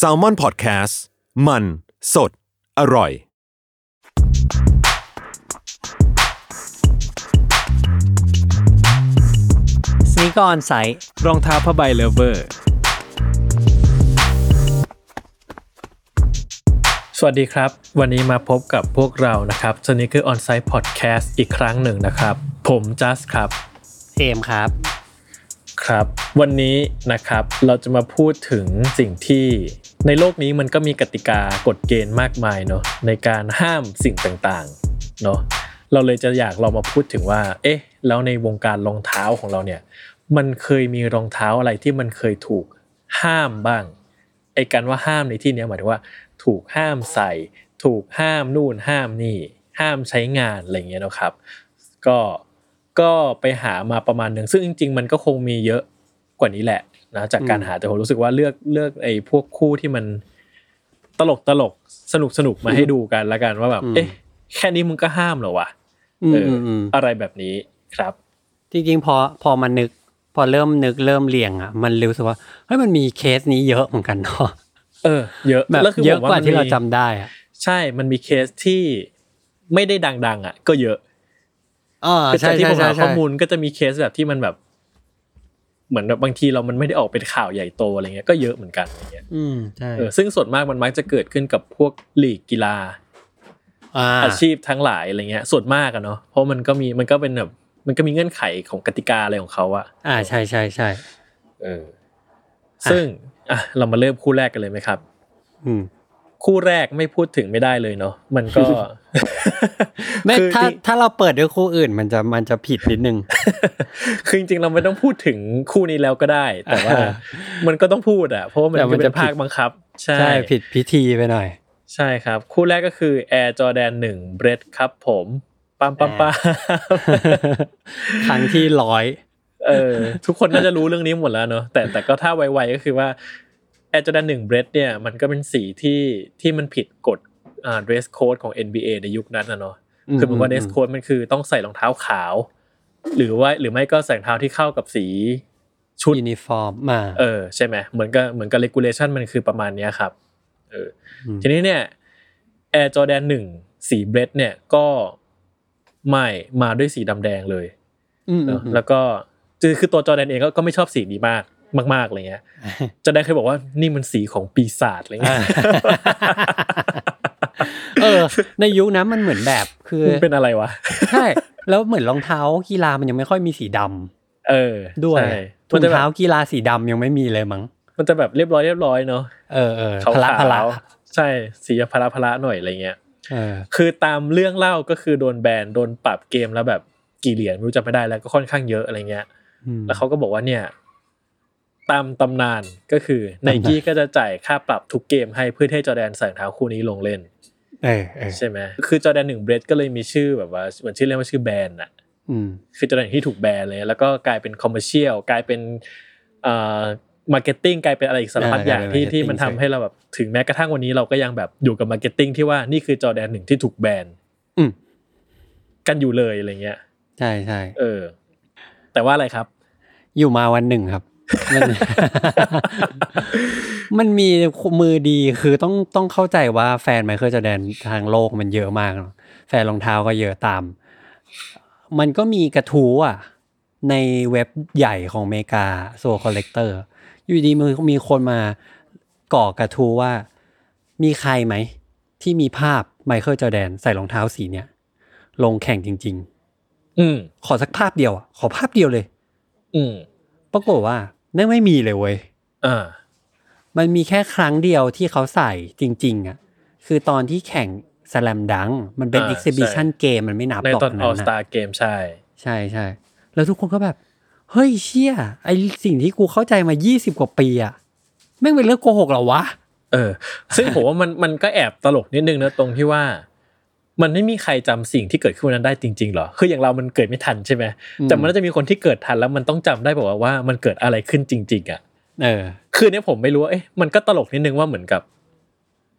s a l m o n PODCAST มัน สด อร่อย Sneaker On Sight รองเท้าผ้าใบ lover สวัสดีครับ วันนี้มาพบกับพวกเรานะครับ Sneaker On Sight Podcast อีกครั้งหนึ่งนะครับ ผมจัสครับ เอมครับ ครับวันนี้นะครับเราจะมาพูดถึงสิ่งที่ในโลกนี้มันก็มีกติกากฎเกณฑ์มากมายเนาะในการห้ามสิ่งต่างๆเนาะเราเลยจะอยากเรามาพูดถึงว่า เอ๊ะ แล้วในวงการรองเท้าของเราเนี่ย มันเคยมีรองเท้าอะไรที่มันเคยถูกห้ามบ้างไอ้การว่าห้ามในที่เนี้ยหมายถึงว่า ถูกห้ามใส่ ถูกห้ามนู่นห้ามนี่ ห้ามใช้งานอะไรเงี้ยนะครับ ก็ ก็ไปหามาประมาณหนึ่งซึ่งจริง ๆ มันก็คงมีเยอะกว่านี้แหละนะจากการหาแต่ผมรู้สึกว่าเลือกเลือกไอ้พวกคู่ที่มันตลกตลกสนุกสนุกมาให้ดูกันละกันว่าแบบอืมเอ๊ะแค่นี้มึงก็ห้ามเหรอวะอืมเออออืมอะไรแบบนี้ครับจริงๆพอพอมันนึก พอเริ่มนึกเริ่มเรียงอะมันรู้สึกว่าเฮ้ยมันมีเคสนี้เยอะเหมือนกันเนาะเออ เยอะแบบแล้วคืเยอะผมกว่าที่เรามันมีจำได้อะใช่มันมีเคสที่ไม่ได้ดัง ๆ อะ ก็เยอะ อ๋อคือใช่จากที่ใช่ผมใช่หาใช่ข้อมูลก็จะมีเคสแบบที่มันแบบ เหมือนแบบบางทีเรามันไม่ได้ออกเป็นข่าวใหญ่โตอะไรเงี้ยก็เยอะเหมือนกันอย่างเงี้ยอืมใช่เออซึ่งส่วนมากมันมักจะเกิดขึ้นกับพวกลีกกีฬาอ่าอาชีพทั้งหลายอะไรเงี้ย ส่วนมากอะเนาะเพราะมันก็มีมันก็เป็นแบบมันก็มีเงื่อนไขของกติกาอะไรของเขาอะอ่าใช่ใช่ใช่เออซึ่งอะเรามาเริ่มคู่แรกกันเลยไหมครับ อืม คู่แรกไม่พูดถึงไม่ได้เลยเนาะมันก็ไม่คือถ้าจริงถ้าเราเปิดด้วยคู่อื่น มันจะมันจะผิดนิดนึงคือจริงๆเราไม่ต้องพูดถึงคู่นี้แล้วก็ได้ แต่ว่าอ่ามันก็ต้องพูดอะเพราะว่ามันแต่มันเป็นจะผิดภาคบังคับใช่ใช่ผิดพิธีไปหน่อย ใช่ครับ คู่แรกก็คือ Air Jordan 1 b r e a d ครับผมปั๊มปั๊มปั๊มครั้งที่ร้อยเออทุกคนน่าจะรู้เรื่องนี้หมดแล้วเนอะแต่แต่ก็ถ้าไวๆก็คือว่า Air Jordan 1 b r e a d เนี่ยมันก็เป็นสีที่ที่มันผิดกฎอ่า dress code ของ NBA ในยุคนั้นนะเนาะอืมคือเหมือนว่าอืม dress code มันคือต้องใส่รองเท้าขาว หรือว่าหรือไม่ก็ใส่รองเท้าที่เข้ากับสีชุดยูนิฟอร์มมาเออใช่ไหมเหมือนกับเหมือนกับ regulation มันคือประมาณเนี้ยครับเอออมทีนี้เนี่ย Air Jordan 1สีเบรดเนี่ยก็ไม่มาด้วยสีดำแดงเลยอืมเนอะอืมแล้วก็คือคือตัวจอร์แดนเองก็ก็ไม่ชอบสีนี้มาก มากๆอะไรเงี้ยจอร์แดนเคยบอกว่านี่มันสีของปีศาจอะไรเงี้ยเออ ในยุคนั้นมันเหมือนแบบคือมันเป็นอะไรวะใช่แล้วเหมือนรองเท้ากีฬามันยังไม่ค่อยมีสีดำเออด้วยใช่ถุมันงจะแบเท้าบกีฬาสีดำยังไม่มีเลยมั้งมันจะแบบเรียบร้อยเรียบร้อยเนาะเออเออขาวพละพละๆใช่สีพละพละหน่อยอะไรเงี้ยเออคือตามเรื่องเล่าก็คือโดนแบนโดนปรับเกมแล้วแบบกี่เหรียญไม่รู้จำไม่ได้แล้วก็ค่อนข้างเยอะอะไรเงี้ยอืมแล้วเขาก็บอกว่าเนี่ย ตามตำนานก็คือไนตำนานกี้ก็จะจ่ายค่าปรับทุกเกมให้เพื่อให้จอร์แดนใส่รองเท้าคู่นี้ลงเล่นเออเออใช่ไหมคือจอร์แดนหนึ่ง Bred ก็เลยมีชื่อแบบว่าเหมือนชื่อเรียกว่าชื่อ Banned อะอืมคือจอร์แดนที่ถูกแบนเลย แล้วก็กลายเป็น commercial กลายเป็นเอ่อ marketing กลายเป็นอะไรอีกสารพัดอ่าอย่างกลายเป็นที่ marketing ที่มันทำให้เราแบบถึงแม้กระทั่งวันนี้เราก็ยังแบบอยู่กับ marketing ที่ว่านี่คือจอร์แดนหนึ่งที่ถูกแบนอืมกันอยู่เลยอะไรเงี้ย ใช่ใช่เออ แต่ว่าอะไรครับ อยู่มาวันหนึ่งครับ มันมันมีมือดีคือต้องต้องเข้าใจว่าแฟนไมเคิลจอร์แดนทางโลกมันเยอะมากเนอะแฟนรองเท้าก็เยอะตาม มันก็มีกระทู้อะ ในเว็บใหญ่ของอเมริกา Sole Collector อยู่ดีมือมีคนมาก่อกระทู้ว่ามีใครไหม ที่มีภาพไมเคิลจอร์แดนใส่รองเท้าสีเนี้ยลงแข่งจริงอืมๆขอสักภาพเดียวอะขอภาพเดียวเลย อืมปรากฏว่า นั่นไม่มีเลยเว้ยอ่ามันมีแค่ครั้งเดียวที่เขาใส่จริง ๆอะคือตอนที่แข่งสแลมดัง มันเป็นอ่า e ิ h ซิบิชันใช่เกมมันไม่นับในหรอกตอนนั้ All นนะ Star Game ใช่ ใช่ใช่แล้วทุกคนก็แบบ เฮ้ยเชี่ยไอสิ่งที่กูเข้าใจมา 20 กว่าปีอะแม่งเป็นเรื่องโกหกเหรอวะ เออ ซึ่งผมว่ามันมันก็แอบตลกนิดนึงนะตรงที่ว่า มันไม่มีใครจำสิ่งที่เกิดขึ้นวันนั้นได้จริงๆหรอ คืออย่างเรามันเกิดไม่ทันใช่ไหมอืมแต่มันน่าจะมีคนที่เกิดทันแล้วมันต้องจำได้บอกว่าว่ามันเกิดอะไรขึ้นจริง ๆ อะ เออ คือเนี้ยผมไม่รู้ว่าเอ๊ะมันก็ตลกนิดนึงว่าเหมือนกับ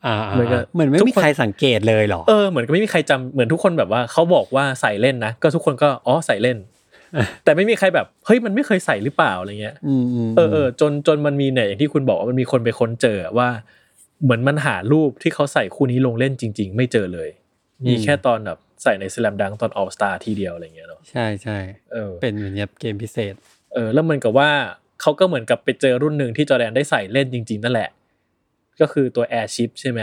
อ่าเหมือนกับเหมือนไม่ทุกมีคนใครสังเกตเลยเหรอ เออ เหมือนกับไม่มีใครจำเหมือนทุกคนแบบว่าเขาบอกว่าใส่เล่นนะ ก็ทุกคนก็อ๋อใส่เล่น แต่ไม่มีใครแบบ เฮ้ยมันไม่เคยใส่หรือเปล่าอะไรเงี้ยอืมอืมเออเออจนจนมันมีเนี่ยอย่างที่คุณบอกว่ามันมีคนไปค้นเจอว่า เหมือนมันหารูปที่เขาใส่คู่นี้ลงเล่นจริง ๆ ไม่เจอเลย มีแค่ตอนแบบใส่ในสแลมดังตอนออ s สตาทีเดียวอะไรเงี้ยเนาะใช่ใช่เออเป็นเหมือนแบบเกมพิเศษ เออ แล้วเหมือนกับว่าเขาก็เหมือนกับไปเจอรุ่นหนึ่งที่จอร์แดนได้ใส่เล่นจริง ๆ นั่นแหละ ก็คือตัว Airship ใช่ไหม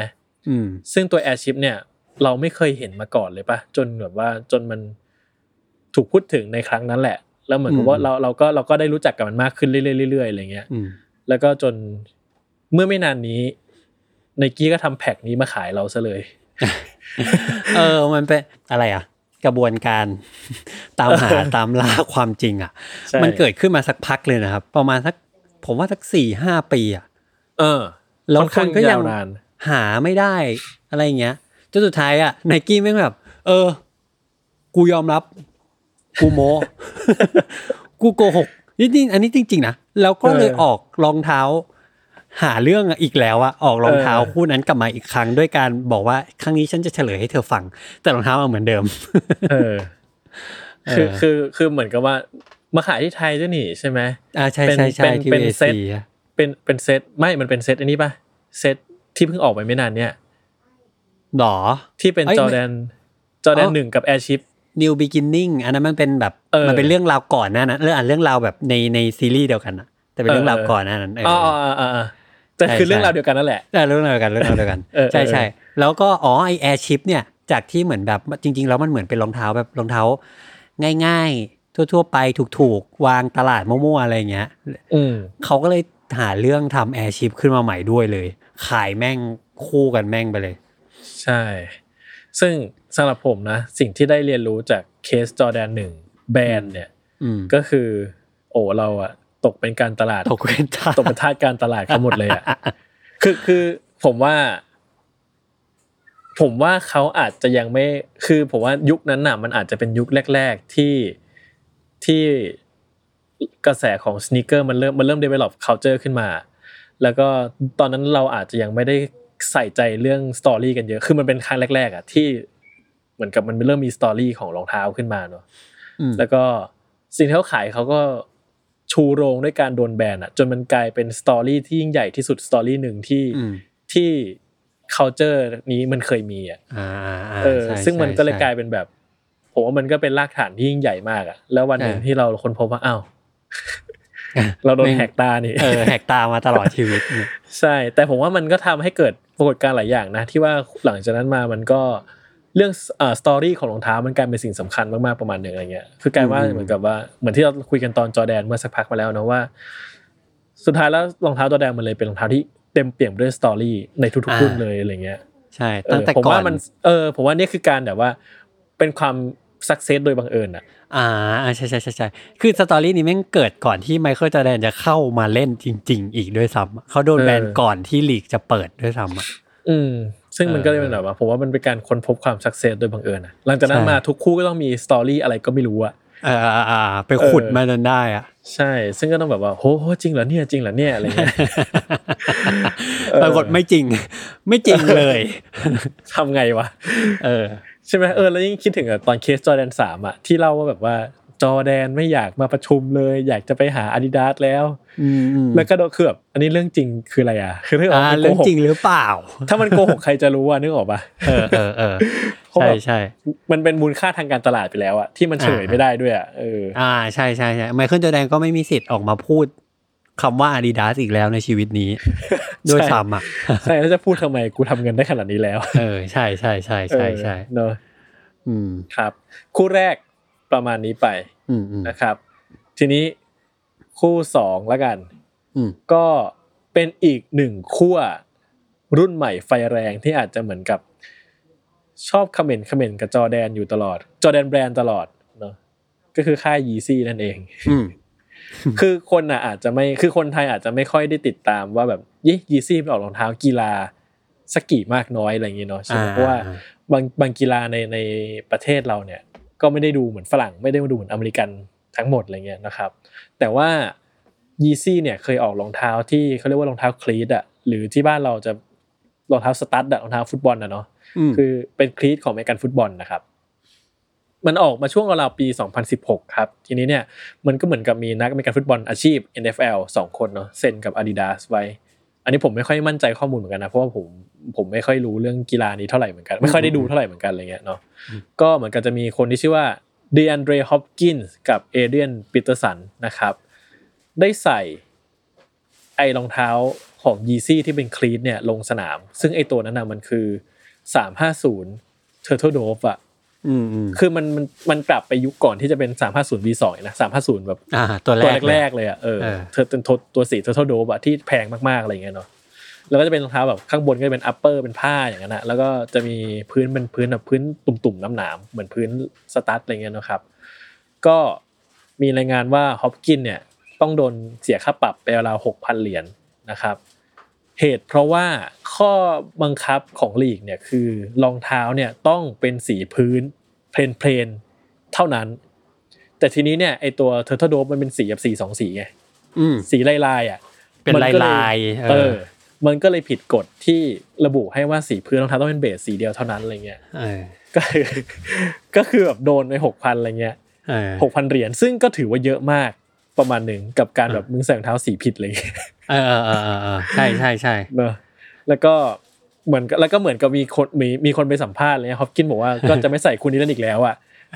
อืมซึ่งตัว Airship เนี่ย เราไม่เคยเห็นมาก่อนเลยปะจนแบบว่าจนมันถูกพูดถึงในครั้งนั้นแหละ แล้วเหมือนกับว่าอืมเราเราก็เราก็ได้รู้จักกับมันมากขึ้นเรื่อยๆเรื่อยๆอะไรเงี้ยอืมแล้วก็จนเมื่อไม่นานนี้ไนกี้ก็ทำแพ็กนี้มาขายเราซะเลย เออ มันเป็นอะไรอะ กระบวนการตามหาตามล่าความจริง อะใช่มันเกิดขึ้นมาสักพักเลยนะครับ ประมาณสักผมว่าสักสี่ห้าปีอะ เออ แล้วค่อนคข้างนก็ยังยาวนานหาไม่ได้อะไรอย่างเงี้ยจนสุดท้ายอะไนกี้แม่งแบบ เออ กูยอมรับ กูโมกูโกหกนี่นี่อันนี้จริง ๆ นะ แล้วก็เลยเออออกรองเท้า หาเรื่องอีกแล้วอะออกรองเท้าเออคู่นั้นกลับมาอีกครั้งด้วยการบอกว่าครั้งนี้ฉันจะเฉลยให้เธอฟัง แต่รองเท้ามันเหมือนเดิมเออคือเออคือคือเหมือนกับว่ามาขายที่ไทยด้วยนี่ใช่ไหมอ่าใช่เป็นใช่ใช่เป็นที่เป็นเอเซ็ตซีเป็นเป็นเซตไม่มันเป็นเซตอันนี้ป่ะเซตที่เพิ่งออกไปไม่นานเนี่ยหรอที่เป็นเอ้ยจอแดนจอแดนอ๋อหนึ่งกับแอร์ชิป New Beginning อันนั้นมันเป็นแบบเออมันเป็นเรื่องราวก่อนหน้านั้นเรื่องอ่านเรื่องราวแบบในในซีรีส์เดียวกันอะแต่เป็นเรื่องราวเออก่อนหน้านั้นเออ อ๋อออ๋ออ๋ออ๋อแต่ใช่คือเรื่องใช่ราวเดียวกันนั่นแหละแต่เรื่องเดียวกันเรื่องเดียวกันเออใช่เออใช่แล้วก็อ๋อไอแอร์ชิปเนี่ยจากที่เหมือนแบบจริง ๆ แล้วมันเหมือนเป็นรองเท้าแบบรองเท้า ง่าย ๆ ทั่ว ๆ ไปถูกๆ วางตลาดมั่วๆอะไรอย่างเงี้ยอืมเขาก็เลยหาเรื่องทำแอร์ชิปขึ้นมาใหม่ด้วยเลย ขายแม่งคู่กันแม่งไปเลย ใช่ ซึ่งสำหรับผมนะ สิ่งที่ได้เรียนรู้จากเคสจอแดนหนึ่งแบรนด์เนี่ยอืมก็คือ โอ้เราอะ ตกเป็นการตลาดตกเป็นทาสตกเป็นทาสการตลาดเขาหมดเลยอะคือคือผมว่า ผมว่าเขาอาจจะยังไม่ คือผมว่ายุคนั้นน่ะ มันอาจจะเป็นยุคแรก ๆที่ที่กระแสของสน e เกอร์มันเริ่มมันเริ่ม develop culture ขึ้นมา แล้วก็ตอนนั้นเราอาจจะยังไม่ได้ใส่ใจเรื่องสตอรี่กันเยอะ คือมันเป็นครั้งแรก ๆอะที่เหมือนกับมันเริ่มมีสตอรี่ของรองเท้าขึ้นมาเนาะอืมแล้วก็สิ่งที่เขาขายเขาก็ ชูโรงด้วยการโดนแบนอะจนมันกลายเป็น story ที่ยิ่งใหญ่ที่สุด story หนึ่งที่อืมที่ culture นี้มันเคยมีอะอ่าาเออใช่ซึ่งมันใช่ก็เลยใช่กลายเป็นแบบผมว่ามันก็เป็นรากฐานที่ยิ่งใหญ่มากอะแล้ววันหนึ่งเออที่เราค้นพบว่าอ้าวเราโดนแม่งแหกตานี่เออแหกตามาตลอดชีวิตเนี่ยใช่ แต่ผมว่ามันก็ทำให้เกิดปรากฏการณ์หลายอย่างนะ ที่ว่าหลังจากนั้นมามันก็ เรื่องอ่า story ของรองเท้ามันกลายเป็นสิ่งสำคัญมากๆประมาณหนึ่งอะไรเงี้ยคือกลายว่าอืมเหมือนกับว่าเหมือนที่เราคุยกันตอนจอร์แดนเมื่อสักพักมาแล้วนะว่า สุดท้ายแล้วรองเท้าจอร์แดนมันเลยเป็นรองเท้าที่เต็มเปี่ยมด้วย story ในทุกๆรุ่นเลยอะไรเงี้ยใช่เอตั้งอแต่ผมก่อว่านมันเออผมว่าเนี่ยคือการแบบว่าเป็นความ success โดยบังเอิญอะอ่าอ่าใช่ใช่ใช่ใช่คือ story นี้แม่งเกิดก่อนที่ไมเคิลจอร์แดนจะเข้ามาเล่นจริง ๆ อีกด้วยซ้ำอะเขาโดนเออแบนก่อนที่ลีกจะเปิดด้วยซ้ำอะอืม ซึ่งมันเออก็เลยเป็นแบบว่าผมว่ามันเป็นการค้นพบความสักเซสโดยบังเอิญอะหลังจากนั้นใช่มาทุกคู่ก็ต้องมีสตอรี่อะไรก็ไม่รู้อะเอออ่าอ่าไปขุดเออมาจนได้อะใช่ ซึ่งก็ต้องแบบว่าโหโหจริงเหรอเนี่ยจริงเหรอเนี่ยอะไรเงี้ยเออปรากฏไม่จริง ไม่จริงเลยทำไงวะเออใช่ไหมเออแล้วยิ่งคิดถึงอะตอนเคสจอแดนสามอะที่เล่าว่าแบบว่า จอแดนไม่อยากมาประชุมเลย อยากจะไปหาอาดิดาสแล้วอืมอืมแล้วก็โดนคือแบบอันนี้เรื่องจริงคืออะไรอะคือถ้าเกิดอ่าว่ามันโกเรื่องหกจริงหรือเปล่า ถ้ามันโกหกใครจะรู้อะนึกออกปะเออเออเออเพราะใช่แบบใช่มันเป็นมูลค่าทางการตลาดไปแล้วอะที่มันเฉลยอ่าไม่ได้ด้วยอะเอออ่าใช่ใช่ใช่ไมเคิลจอร์แดนก็ไม่มีสิทธิ์ออกมาพูดคำว่าอาดิดาสอีกแล้วในชีวิตนี้ด้วยซ้ำอะใช่แล้วจะพูดทำไมกูทำเงินได้ขนาดนี้แล้ว เออใช่ใช่ใช่ใช่ใช่เออเนอะอืมครับ คู่แรก ประมาณนี้ไปอืมอืมนะครับ ทีนี้คู่สองแล้วกันอืมก็เป็นอีกหนึ่งขั้วรุ่นใหม่ไฟแรงที่อาจจะเหมือนกับ ชอบคอมเมนต์คอมเมนต์กับจอร์แดนอยู่ตลอด Jordan Brand ตลอดเนาะก็คือค่าย Yeezy นั่นเองอืมคือคนอะอาจจะไม่คือคนไทยอาจจะไม่ค่อยได้ติดตามว่าแบบยี่ Yeezy มันออกรองเท้ากีฬาสกกี่มากน้อยอะไรอย่างเงี้ยเนาะใช่ไหมอ่าเพราะว่าบางบางกีฬาในในประเทศเราเนี่ย ก็ไม่ได้ดูเหมือนฝรั่ง ไม่ได้ดูเหมือนอเมริกันทั้งหมดอะไรเงี้ยนะครับ แต่ว่ายีซี่เนี่ยเคยออกรองเท้าที่เขาเรียกว่ารองเท้าคลีตอะหรือที่บ้านเราจะรองเท้าสตั๊ดอะรองเท้าฟุตบอลอะเนาะมคือเป็นคลีตของอเมริกันฟุตบอลนะครับ มันออกมาช่วงราวๆปี 2016 ครับ ทีนี้เนี่ยมันก็เหมือนกับมีนักอเมริกันฟุตบอลอาชีพ NFL สองคนเนาะเซ็นกับ Adidas ไว้อั นนี้ผมไม่ค่อยมั่นใจข้อมูลเหมือนกันนะเพราะว่าผมผมไม่ค่อยรู้เรื่องกีฬานี้เท่าไหร่เหมือนกัน ไม่ค่อยได้ดูเท่าไหร่เหมือนกันอะไรเงี้ยเนาะก็เหมือนกันจะมีคนที่ชื่อว่า DeAndre Hopkins กับ Adrian Peterson นะครับ ได้ใส่ไอ้รองเท้าของ Yeezy ที่เป็นคลีตเนี่ยลงสนาม ซึ่งไอ้ตัวนั้นนะมันคือ 350 Turtle Dove อะอืมอืม คือมันมันมันกลับไปยุคก่อนที่จะเป็น350 V2 อีกนะ350แบบอ่าตัวแรตัวกแรกๆเลยอะเออเออเธอเป็นตัวสี Turtle Dove อะที่แพงมากๆอะไรอย่างเงี้ยเนาะแล้วก็จะเป็นรองเท้าแบบข้างบนก็จะเป็น upper เป็นผ้าอย่างนั้นนะแล้วก็จะมีพื้นเป็นพื้นแบบพื้นตุ่มๆน้ำหนามเหมือนพื้นสตั๊ดอะไรเงี้ยเนาะครับ ก็มีรายงานว่าฮอปกินเนี่ยต้องโดนเสียค่าปรับไปราวหกพันเหรียญนะครับ เหตุเพราะว่าข้อบังคับของลีกเนี่ยคือรองเท้าเนี่ยต้องเป็นสีพื้น plain plain ๆเท่านั้น แต่ทีนี้เนี่ยไอตัว Turtle Dove มันเป็นสีแบบสีสองสีไงอืมสีลายลายๆอะเป็นมัก็ลายๆเอเอออ มันก็เลยผิดกฎที่ระบุให้ว่าสีพื้นรองเท้าต้องเป็นเบสสีเดียวเท่านั้นอะไรเงี้ยเออก็คือก็คือแบบโดนไปหกพันอะไรเงี้ยเออหกพันเหรียญซึ่งก็ถือว่าเยอะมาก ประมาณหนึ่งกับการแบบมึงใส่รองเท้าสีผิดอะไรเงี้ยเออเออเออเออเออใช่ใช่ใช่เนอะแล้วก็เหมือนกับแล้วก็เหมือนกับมีคนมีมีคนไปสัมภาษณ์เลยฮอปกินบอกว่าก็จะไม่ใส่คุณนี้นั่นอีกแล้วอะ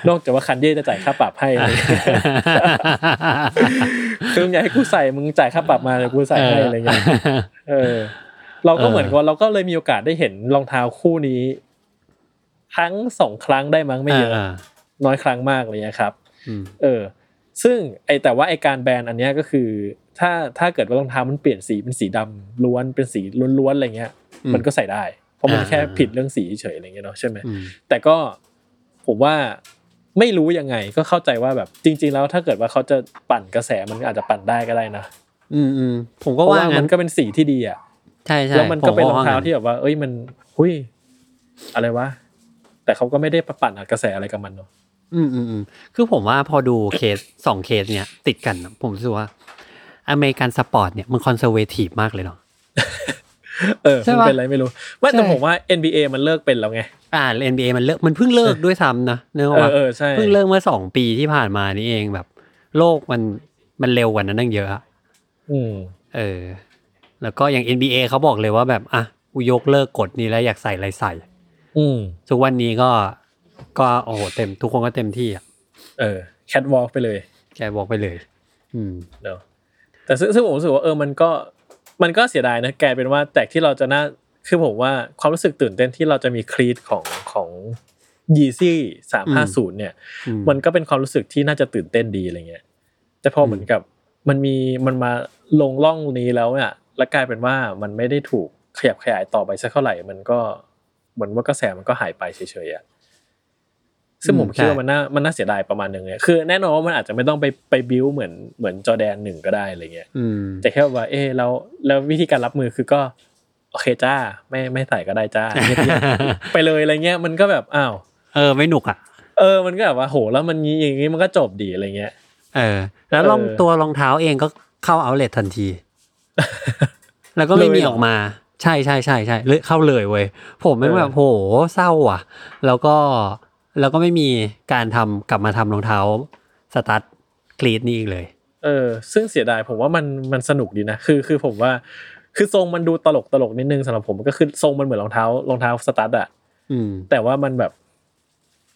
นอกจากว่าคันเย่จะจ่ายค่าปรับให้อะไรเงี้ยคือมึงอยากให้กูใส่มึงจ่ายค่าปรับมาเดี๋ยวกูใส่ให้อะไรเงี้ยเออ เราก็เหมือนกับว่าเราก็เลยมีโอกาสได้เห็นรองเท้าคู่นี้ ครั้งสองครั้งได้มั้งไม่เยอะน้อยครั้งมากเลยนะครับอืมเออ ซึ่งไอแต่ว่าไอการแบนอันเนี้ยก็คือ ถ้าถ้าเกิดว่ารองเท้ามันเปลี่ยนสีเป็นสีดำล้วนเป็นสีล้วนๆอะไรเงี้ยอืมมันก็ใส่ได้ เพราะมันอ่าแค่ผิดเรื่องสีเฉยๆอะไรเงี้ยเนาะใช่ไหมอืมแต่ก็ผมว่าไม่รู้ยังไงก็เข้าใจว่าแบบจริง ๆ แล้วถ้าเกิดว่าเขาจะปั่นกระแสมันก็อาจจะปั่นได้ก็ได้นะอืมอืมผมเพก็ราะว่าว่ามังั้นนก็เป็นสีที่ดีอะใช่ใช่แล้วมันก็เป็นผรองเท้าว่งั้นที่แบบว่า เอ้ยมัน หุยอะไรวะแต่เขาก็ไม่ได้ปั่นกระแสอะไรกับมันเนาะ อืมอืมอืมคือผมว่าพอดูเคสสองเคสเนี่ย ติดกันอะผมรู้สึกว่า American sport เนี่ยมัน conservative มากเลยเนาะเออใช่มันปะเป็นอะไรไม่รู้ไม่แต่ใช่ผมว่า NBA มันเลิกเป็นแล้วไง อ่า NBA มันเลิกมันเพิ่งเลิกด้วยซ้ำนะเนื่องเออว่าเออใช่เพิ่งเลิกเมื่อสองปีที่ผ่านมานี่เองแบบ โลกมันมันเร็วกว่านั้นตั้งเยอะอะอืมเออ แล้วก็อย่าง NBA เขาบอกเลยว่าแบบอะกูยกเลิกกฎนี้แล้วอยากใส่อะไรใส่ อืมทุกวันนี้ก็ ก็โอ้โหเต็มทุกคนก็เต็มที่อะเออแคทวอล์กไปเลยแกบอกไปเลย อืมเนาะแต่ซึ่งซึ่งผมรู้สึกว่าเออมันก็มันก็เสียดายนะกลายเป็นว่าแต่ที่เราจะน่าคือผมว่าความรู้สึกตื่นเต้นที่เราจะมีคลีตของของยีซี่สามห้าศูนย์เนี่ยอืมมันก็เป็นความรู้สึกที่น่าจะตื่นเต้นดีอะไรเงี้ยแต่พอเหมือนกับมันมีมันมาลงล่องนี้แล้วเนี่ยแล้วกลายเป็นว่ามันไม่ได้ถูกขยับขยายต่อไปสักเท่าไหร่ มันก็เหมือนว่ากระแสมันก็หายไปเฉยๆอะ ซึ่งผมคิดว่ามันน่ามันน่าเสียดายประมาณหนึ่งเลยคือแน่นอนว่ามันอาจจะไม่ต้องไปไปบิวเหมือนเหมือนจอแดนหนึ่งก็ได้อะไรเงี้ยอืมแต่แค่ว่า เออแล้วแล้ววิธีการรับมือคือก็โอเคจ้าไม่ไม่ใส่ก็ได้จ้าเงียบๆไปเลยอะไรเงี้ยมันก็แบบอ้าวเออไม่หนุกอะเออมันก็แบบว่าโหแล้วมันงี้อย่างงี้มันก็จบดีอะไรเงี้ยเออ แล้วรองเออตัวรองเท้าเองก็เข้าเอาเลททันที แล้วก็ไม่มีเลยเหรอออกมา ใช่ใช่ใช่ใช่เลยเข้าเลยเว้ยผมไม่งเออแบบโหเศร้าอะ แล้วก็ แล้วก็ไม่มีการทำกลับมาทำรองเท้าสตั๊ดกรีดนี่อีกเลย เออ ซึ่งเสียดายผมว่ามันมันสนุกดีนะ คือคือผมว่า คือทรงมันดูตลกตลกนิดนึงสำหรับผมก็คือทรงมันเหมือนรองเท้ารองเท้าสตั๊ดอะอืมแต่ว่ามันแบบ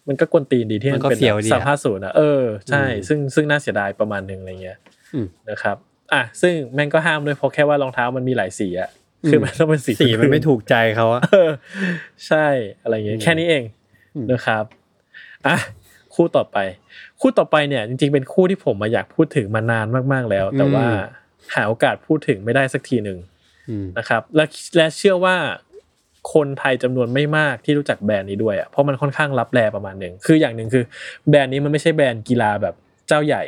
มันก็กวนตีนดีที่มัมันนก็เป็นเฟี้ยวดีอะสามห้าศูนย์อะเออใช่อืมซึ่งซึ่งน่าเสียดายประมาณหนึ่งอะไรเงี้ยอืมนะครับอะซึ่งแม่งก็ห้ามด้วยเพราะแค่ว่ารองเท้ามันมีหลายสีอะคือมันต้องเป็นสีสีมันไม่ถูกใจเขาอะเออใช่อะไรเงี้ยอืมแค่นี้เองอืมนะครับ อะคู่ต่อไป คู่ต่อไปเนี่ย จริงๆเป็นคู่ที่ผมมาอยากพูดถึงมานานมากๆแล้ว แต่ว่าหาโอกาสพูดถึงไม่ได้สักทีหนึ่งอืมนะครับ และและเชื่อว่าคนไทยจำนวนไม่มากที่รู้จักแบรนด์นี้ด้วยอะเพราะมันค่อนข้างลับแลประมาณหนึ่งคืออย่างหนึ่งคือ แบรนด์นี้มันไม่ใช่แบรนด์กีฬาแบบเจ้าใหญ่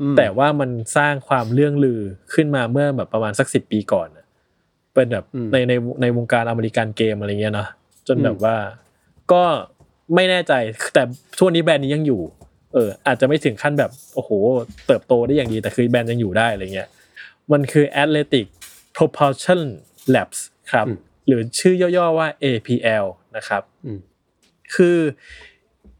อืมแต่ว่ามันสร้างความเรื่องลือขึ้นมาเมื่อแบบประมาณสักสิบปีก่อนน่ะเป็นแบบอืมในในในวงการอเมริกันเกมอะไรเงี้ยเนาะจนอืมแบบว่า ก็ ไม่แน่ใจแต่ช่วงนี้แบรนด์นี้ยังอยู่ เออ อาจจะไม่ถึงขั้นแบบโอ้โห เติบโตได้อย่างดีแต่คือแบรนด์ยังอยู่ได้อะไรเงี้ยมันคือ Athletic Propulsion Labs ครับ หรือชื่อย่อๆว่า APL นะครับอืมคือ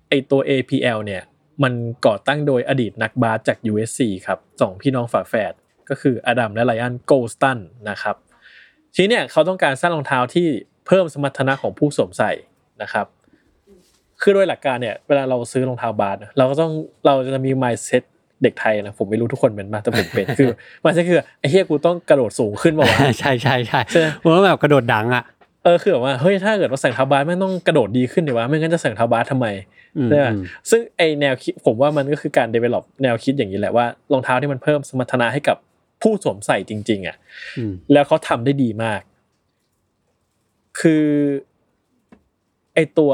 ไอตัว APL เนี่ยมันก่อตั้งโดยอดีตนักบาสจาก USC ครับสองพี่น้องฝาแฝดก็คืออดัมและไลอันโกลสตันนะครับทีนี้เนี่ยเขาต้องการสร้างรองเท้าที่เพิ่มสมรรถนะของผู้สวมใส่นะครับ คือโดยหลักการเนี่ยเวลาเราซื้อรองเท้าบาสนะเราก็ต้องเราจะมี mindset เด็กไทยนะผมไม่รู้ทุกคนเป็นมาแต่ผมเป็นคือ mindset คือไอ้เฮียกูต้องกระโดดสูงขึ้นมาวะใช่ใช่ใช่ใช่ไหมผมว่าแบบกระโดดดังอะเออคือแบบว่าเฮ้ยถ้าเกิดว่าใส่รองเท้าบาสไม่งต้องกระโดดดีขึ้นดีวะไม่งั้นจะใส่รองเท้าบาสทำไมอืมใช่ไหมอืมซึ่งไอแนวคิดผมว่ามันก็คือการ develop แนวคิดอย่างนี้แหละว่ารองเท้าที่มันเพิ่มสมรรถนะให้กับผู้สวมใส่จริง ๆอะอืมแล้วเขาทำได้ดีมาก คือ ไอตัว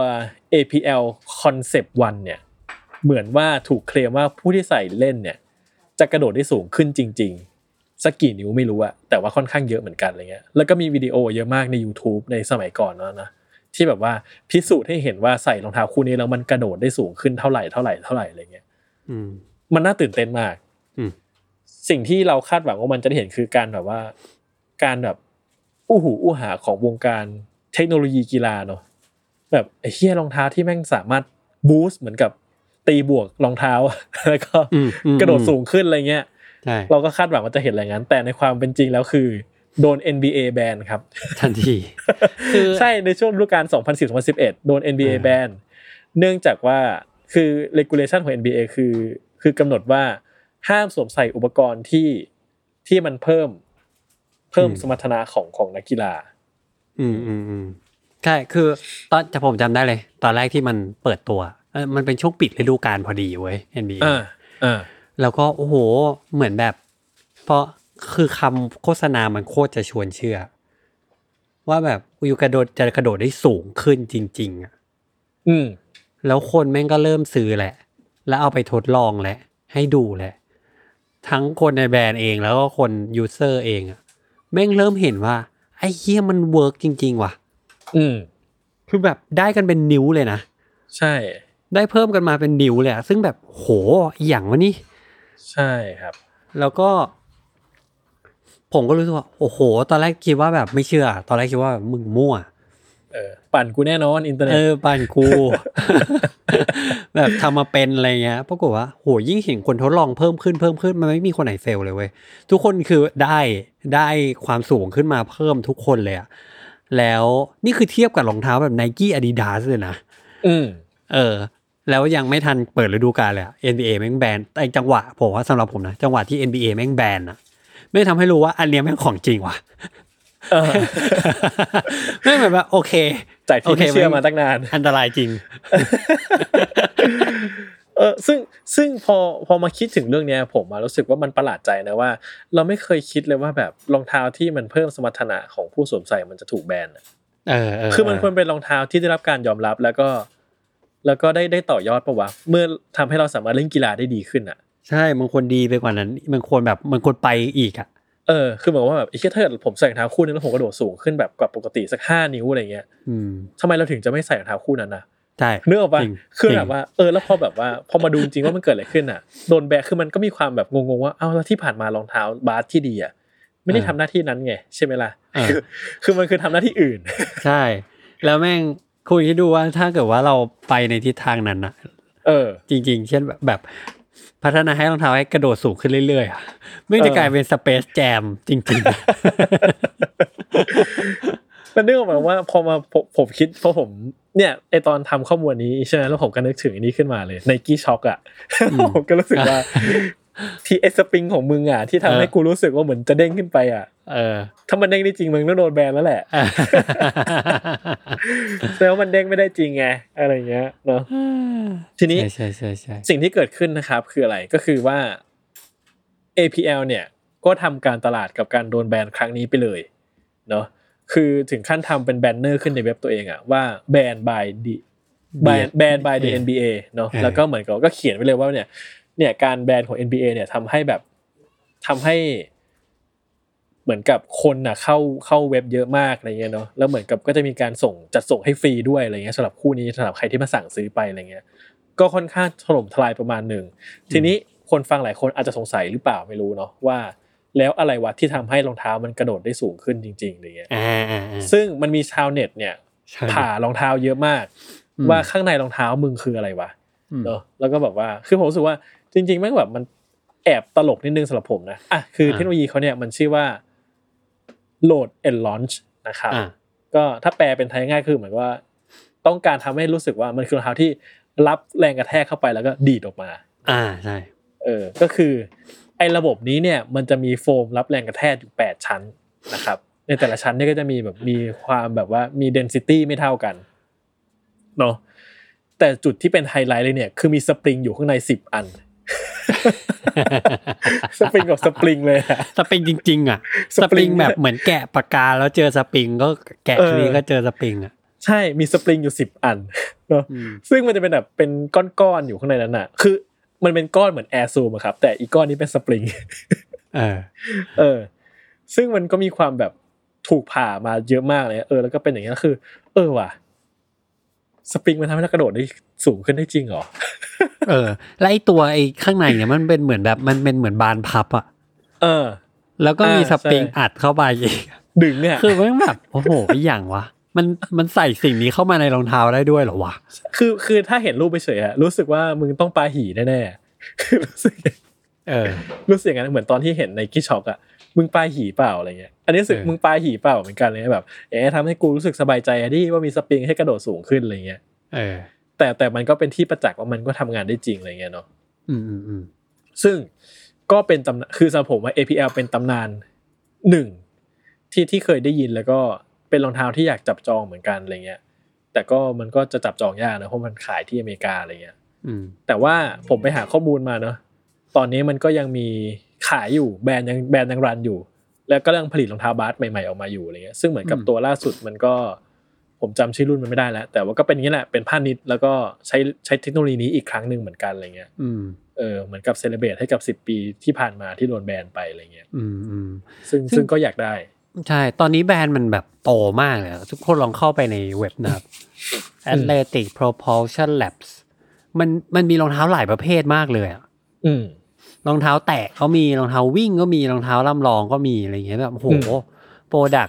APL Concept 1เนี่ยเหมือนว่าถูกเคลมว่าผู้ที่ใส่เล่นเนี่ยจะกระโดดได้สูงขึ้นจริง ๆสักกี่นิ้วไม่รู้อะแต่ว่าค่อนข้างเยอะเหมือนกันอะไรเงี้ยแล้วก็มีวิดีโอเยอะมากใน YouTube ในสมัยก่อนเนาะนะที่แบบว่าพิสูจน์ให้เห็นว่าใส่รองเท้าคู่นี้แล้วมันกระโดดได้สูงขึ้นเท่าไหร่เท่าไหร่เท่าไหร่อะไรเงี้ยอืมมันน่าตื่นเต้นมากอืมสิ่งที่เราคาดหวังว่ามันจะได้เห็นคือการแบบว่า การแบบอู้หูอู้หาของวงการเทคโนโลยีกีฬาเนาะ แบบไอ้เหี้ยรองเท้าที่แม่งสามารถบูสต์เหมือนกับตีบวกรองเท้าแล้วก็อืมอืมกระโดดสูงขึ้นอะไรเงี้ยใช่เราก็คาดหวังว่าจะเห็นอะไรงั้น แต่ในความเป็นจริงแล้วคือโดน NBA แบนครับ ทันทีคือใช่ในช่วงฤดูกาล 2010-2011 โดน NBA อ่าแบนเนื่องจากว่าคือ regulation ของ NBA คือคือกำหนดว่าห้ามสวมใส่อุปกรณ์ที่ที่มันเพิ่มเพิ่มสมรรถนะของของนักกีฬา อืมอืมอืม ใช่คือตอนจะผมจำได้เลย ตอนแรกที่มันเปิดตัวเออมันเป็นช่วงปิดฤดูกาลพอดีเว้ย NBA อ่าอ่าแล้วก็โอ้โหเหมือนแบบ เพราะคือคำโฆษณามันโคตรจะชวนเชื่อ ว่าแบบอยู่กระโดดจะกระโดดได้สูงขึ้นจริง ๆอะอืม แล้วคนแม่งก็เริ่มซื้อแหละ แล้วเอาไปทดลองแหละ ให้ดูแหละ ทั้งคนในแบรนด์เองแล้วก็คน user เองอะแม่งเริ่มเห็นว่า ไอ้เหี้ยมัน work จริง ๆ ว่ะ อืมคือแบบได้กันเป็นนิ้วเลยนะ ใช่ ได้เพิ่มกันมาเป็นนิ้วเลยอะซึ่งแบบโหอหย่างวะนี่ ใช่ครับ แล้วก็ ผมก็รู้สึกว่า โอ้โห ตอนแรกคิดว่าแบบไม่เชื่อ ตอนแรกคิดว่าแบบมึงมั่ว เออ ปั่นกูแน่นอนอินเทอร์เน็เอตอบ้านกู แบบทำมาเป็นอะไรเงี้ยปรากฏว่าโหยิ่งเห็นคนทดลองเพิ่มขึ้นเพิ่มขึ้นมันไม่มีคนไหนเฟลเลยเว้ยทุกคนคือได้ได้ความสูงขึ้นมาเพิ่มทุกคนเลยอะ แล้วนี่คือเทียบกับรองเท้าแบบไนกี้อาดิดาสเลยนะอืมเออ แล้วยังไม่ทันเปิดฤดูกาลเลยอะ NBA แม่งแบนไอจังหวะผมว่าสำหรับผมนะ จังหวะที่ NBA แม่งแบนอะไม่ทำให้รู้ว่าอันเนี้ยแม่งของจริงว่ะเออไม่เหมือนว่าโอเคจากที่ไม่เชื่อมาตั้งนาน อันตรายจริง เออซึ่งซึ่งพอพอมาคิดถึงเรื่องเนี้ยผมมารู้สึกว่ามันประหลาดใจนะว่า เราไม่เคยคิดเลยว่าแบบรองเท้าที่มันเพิ่มสมรรถนะของผู้สวมใส่มันจะถูกแบนอะเออเออคือมันควรเป็นรองเท้าที่ได้รับการยอมรับแล้วก็ แล้วก็ได้ได้ต่อยอดปะวะเมื่อทำให้เราสามารถเล่นกีฬาได้ดีขึ้นอะ ใช่มันควรดีไปกว่านั้น มันควรแบบมันควรไปอีกอะเออคือเหมือนว่าแบบไอ้แค่ถ้าเกิดผมใส่รองเท้าคู่นึงแล้วผมกระโดดสูงขึ้นแบบกว่าปกติสักห้านิ้วอะไรเงี้ยอืมทำไมเราถึงจะไม่ใส่รองเท้าคู่นั้นนะ ใช่เนื้ออกปะจริงคือจริงแบบว่าเออแล้วพอแบบว่าพอมาดูจริงว่ามันเกิดอะไรขึ้นอะโดนแบกคือมันก็มีความแบบงงๆว่าเอ้าแล้วที่ผ่านมารองเท้าบาสที่ดีอะไม่ได้ทำหน้าที่นั้นไงใช่ไหมล่ะคือคือมันคือทำหน้าที่อื่น ใช่ แล้วแม่งคุยให้ดูว่าถ้าเกิดว่าเราไปในทิศทางนั้นนะเออ จริง ๆ เช่นแบบแบบพัฒนาให้รองเท้าให้กระโดดสูงขึ้นเรื่อยๆอะไม่ได้เออกลายเป็นสเปซแจมจริงมันนึกออกมาว่าพอมาผมผมคิดเพราะผม เนี่ยไอตอนทำข้อมูลนี้ใช่ไหมแล้วผมก็นึกถึงอันนี้ขึ้นมาเลยไนกี้ช็อคอะผมก็รู้สึกว่าที่ไอสปริงของมึงอะที่ทำให้กูรู้สึกว่าเหมือนจะเด้งขึ้นไปอะๆเออถ้ามันเด้งได้จริงมึงต้องโดนแบนแล้วแหละแสดงว่ามันเด้งไม่ได้จริงไงอะไรเงี้ยเนาะทีนี้ใช่ใช่ใช่ใช่สิ่งที่เกิดขึ้นนะครับ คืออะไรก็คือว่า APL เนี่ยก็ทำการตลาดกับการโดนแบนครั้งนี้ไปเลยเนาะ คือถึงขั้นทำเป็นแบนเนอร์ขึ้นในเว็บตัวเองอะว่าแบน by the แบนแบน by the NBA เนาะแล้วก็เหมือนกับก็เขียนไว้เลยว่าเนี่ย เนี่ยการแบนของ NBA เนี่ยทำให้แบบทำให้เหมือนกับคนน่ะเข้าเข้าเว็บเยอะมากอะไรเงี้ยเนาะแล้วเหมือนกับก็จะมีการส่งจัดส่งให้ฟรีด้วยอะไรเงี้ยสำหรับคู่นี้สำหรับใครที่มาสั่งซื้อไปอะไรเงี้ยก็ค่อนข้างถล่มทลายประมาณหนึ่งทีนี้คนฟังหลายคนอาจจะสงสัยหรือเปล่าไม่รู้เนาะว่า แล้วอะไรวะที่ทำให้รองเท้ามันกระโดดได้สูงขึ้นจริงๆอะไรเงี้ยอ่าอ่าอ่าซึ่งมันมีชาวเน็ตเนี่ยใช่ผ่ารองเท้าเยอะมากอืมว่าข้างในรองเท้ามึงคืออะไรวะอืมเนอะแล้วก็แบบว่าคือผมรู้สึกว่าจริงๆแม่งแบบมันแอบตลกนิดนึงสำหรับผมนะอะคือเทคโนโลยีเขาเนี่ยมันชื่อว่า load and launch นะครับอ่าก็ถ้าแปลเป็นไทยง่ายคือเหมือนว่า ต้องการทำให้รู้สึกว่ามันคือรองเท้าที่รับแรงกระแทกเข้าไปแล้วก็ดีดออกมา อ่าใช่เออก็คือ ไอ้ระบบนี้เนี่ยมันจะมีโฟมรับแรงกระแทกอยู่แปดชั้นนะครับ ในแต่ละชั้นเนี่ยก็จะมีแบบมีความแบบว่ามี density ไม่เท่ากันเนาะแต่จุดที่เป็นไฮไลท์เลยเนี่ยคือมีสปริงอยู่ข้างในสิบอันสปริงกับสปริงเลยอะสปริงจริง ๆ อะสสปปริริงงแบบเหมือนแกะปากกาแล้วเจอสปริงก็แกะเออทีนี้ก็เจอสปริงอะใช่มีสปริงอยู่สิบอันเนาะอืมซึ่งมันจะเป็นแบบเป็นก้อนๆอยู่ข้างในนั้นอะคือ มันเป็นก้อนเหมือน Air Zoom อะครับ แต่อีกก้อนนี้เป็นสปริงเออเออ ซึ่งมันก็มีความแบบถูกผ่ามาเยอะมากเลยเออแล้วก็เป็นอย่างนี้ยคือ เออว่ะสปริงมันทำให้เรากระโดดได้สูงขึ้นได้จริงเหรอเออ แล้วไอ้ตัวไอ้ข้างในเนี่ยมันเป็นเหมือนแบบมันเป็นเหมือนบานพับอะเออ แล้วก็มีอ่าสปริงใช่อัดเข้าไปอีกดึงเนี่ยคือแม่งแบบโอ้โหไอ้อย่างวะ มันมันใส่สิ่งนี้เข้ามาในรองเท้าได้ด้วยเหรอวะคือคือถ้าเห็นรูปไปเฉยๆอะรู้สึกว่ามึงต้องปาหีแน่ๆคือรู้สึกเออรู้สึกอย่างนั้นเหมือนตอนที่เห็นในคิช็อกอะมึงปาหีเปล่าอะไรเงี้ย อันนี้รู้สึกเออมึงปาหีเปล่าเหมือนกันเลยแบบเอ๊ะทำให้กูรู้สึกสบายใจอะดิว่ามีสปริงให้กระโดดสูงขึ้นอะไรเงี้ยเออแต่แต่มันก็เป็นที่ประจักษ์ว่ามันก็ทำงานได้จริงอะไรเงี้ยเนาะอืมอืมอืมซึ่งก็เป็นตำนานคือสำหรับผมว่า APL เป็นตำนานหนึ่งที่ที่เคยได้ยินแล้วก็ เป็นรองเท้าที่อยากจับจองเหมือนกันอะไรเงี้ย แต่ก็มันก็จะจับจองยากนะเพราะมันขายที่อเมริกาอะไรเงี้ยอืมแต่ว่าผมไปหาข้อมูลมาเนาะตอนนี้มันก็ยังมีขายอยู่แบรนด์ยังแบรนด์ยังรันอยู่ แล้วก็ยังผลิตรองเท้าบาสใหม่ๆออกมาอยู่อะไรเงี้ยซึ่งเหมือนกับตัวล่าสุดมันก็ผมจำชื่อรุ่นมันไม่ได้แล้ว แต่ว่าก็เป็นอย่างนี้แหละเป็นผ้านิดแล้วก็ใช้ใช้เทคโนโลยีนี้อีกครั้งหนึ่งเหมือนกันอะไรเงี้ยอืมเออเหมือนกับเซเลบรตให้กับสิบปีที่ผ่านมาที่โดนแบนไปอะไรเงี้ยอืมอืมซึ่งซึ่งซึ่งก็อยากได้ ใช่ ตอนนี้แบรนด์มันแบบโตมากเลยอะทุกคนลองเข้าไปในเว็บนะครับ Athletic Propulsion Labs มันมันมีรองเท้าหลายประเภทมากเลยอะอืมรองเท้าแตะเขามีรองเท้าวิ่งก็มีรองเท้าล่ำลองก็มีอะไรอย่างเงี้ยแบบโหอืมโปรดัก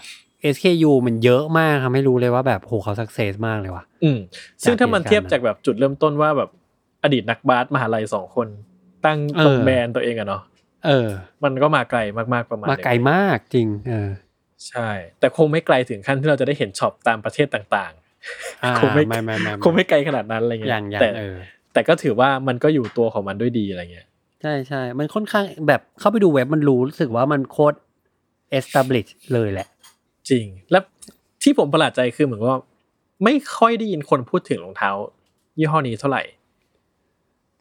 SKU มันเยอะมากทำให้รู้เลยว่าแบบโหเขาสักเซสมากเลยว่ะอืม ซึ่งถ้ามันจากเหตุการณ์เทียบจากแบบจุดเริ่มต้นว่าแบบอดีตนักบาสมหาลัยสองคน ตั้งเออตรงแบรนด์ตัวเองอะเนาะเออ มันก็มาไกลมากๆประมาณมาไกลหนึ่งมากจริง เออ ใช่ แต่คงไม่ไกลถึงขั้นที่เราจะได้เห็นช็อปตามประเทศต่างอ่าคงไม่ไม่ไม่ไม่ๆคงไม่ไกลขนาดนั้นอะไรเงี้อย่างอย่างแต่เออแต่ก็ถือว่ามันก็อยู่ตัวของมันด้วยดีอะไรเงี้ยใช่ใช่ มันค่อนข้างแบบเข้าไปดูเว็บมันรู้สึกว่ามันโคตร establish เลยแหละ จริง แล้วที่ผมประหลาดใจคือเหมือนว่า ไม่ค่อยได้ยินคนพูดถึงรองเท้า ยี่ห้อนี้เท่าไหร่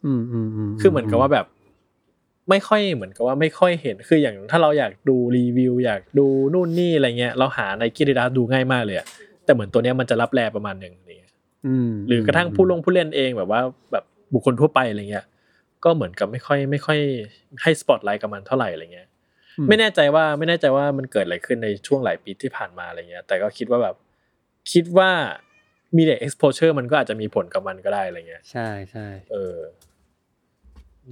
อืมอืมอืมคือเหมือนกับว่าแบบ ไม่ค่อยเหมือนกับว่าไม่ค่อยเห็นคืออย่างถ้าเราอยากดูรีวิว อยากดูนู่นนี่อะไรเงี้ยเราหาในกิริดาดูง่ายมากเลยอะแต่เหมือนตัวเนี้ยมันจะรับแรประมาณหนึ่งอะไรเงี้ยอืมหรือกระทั่งผู้ลงผู้เล่นเองแบบว่าแบบบุคคลทั่วไปอะไรเงี้ยก็เหมือนกับไม่ค่อยไม่ค่อยให้สปอตไลท์กับมันเท่าไหร่อะไรเงี้ยอืไม่แน่ใจว่าไม่แน่ใจว่ามันเกิดอะไรขึ้นในช่วงหลายปีที่ผ่านมาอะไรเงี้ย แต่ก็คิดว่าแบบคิดว่ามีแต่ exposure มันก็อาจจะมีผลกับมันก็ได้อะไรเงี้ย ใช่ใช่เออ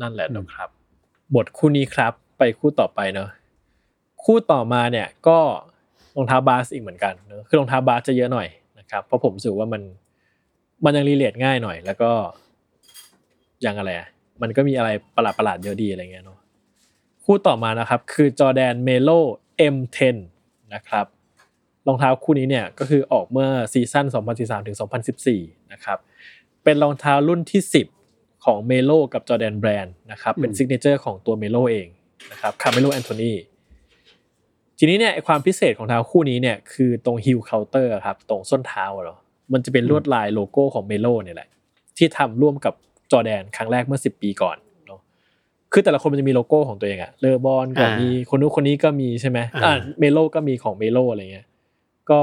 นั่นแหละอืมนะครับ หมดคู่นี้ครับ ไปคู่ต่อไปเนอะคู่ต่อมาเนี่ยก็รองเท้าบาสอีกเหมือนกันเนอะคือรองเท้าบาสจะเยอะหน่อยนะครับเพราะผมรู้สึกว่ามันมันยัง relate ง่ายหน่อย แล้วก็ยังอะไรอะมันก็มีอะไรประหลาดประหลาดๆเยอะดีอะไรเงี้ยเนาะคู่ต่อมานะครับ คือจอร์แดนเมโล M10 นะครับรองเท้าคู่นี้เนี่ยก็คือออกเมื่อซีซั่น 2013ถึง2014 นะครับ เป็นรองเท้ารุ่นที่ 10 ของเมโลกับ Jordan Brand นะครับเป็น signature ของตัวเมโลเองนะครับ Carmelo Anthony ทีนี้เนี่ยไอ้ความพิเศษของเท้าคู่นี้เนี่ยคือตรง heel counter ครับตรงส้นเท้าอะเนาะมันจะเป็นลวดลายโลโก้ของเมโลเนี่ยแหละที่ทำร่วมกับจอแดนครั้งแรกเมื่อ 10 ปีก่อนเนาะคือแต่ละคนมันจะมีโลโก้ของตัวเองอะเลอบอลก็มีคนนู้นคนนี้ก็มีใช่ไหมอ่าเมโลก็มีของเมโลอะไรเงี้ยก็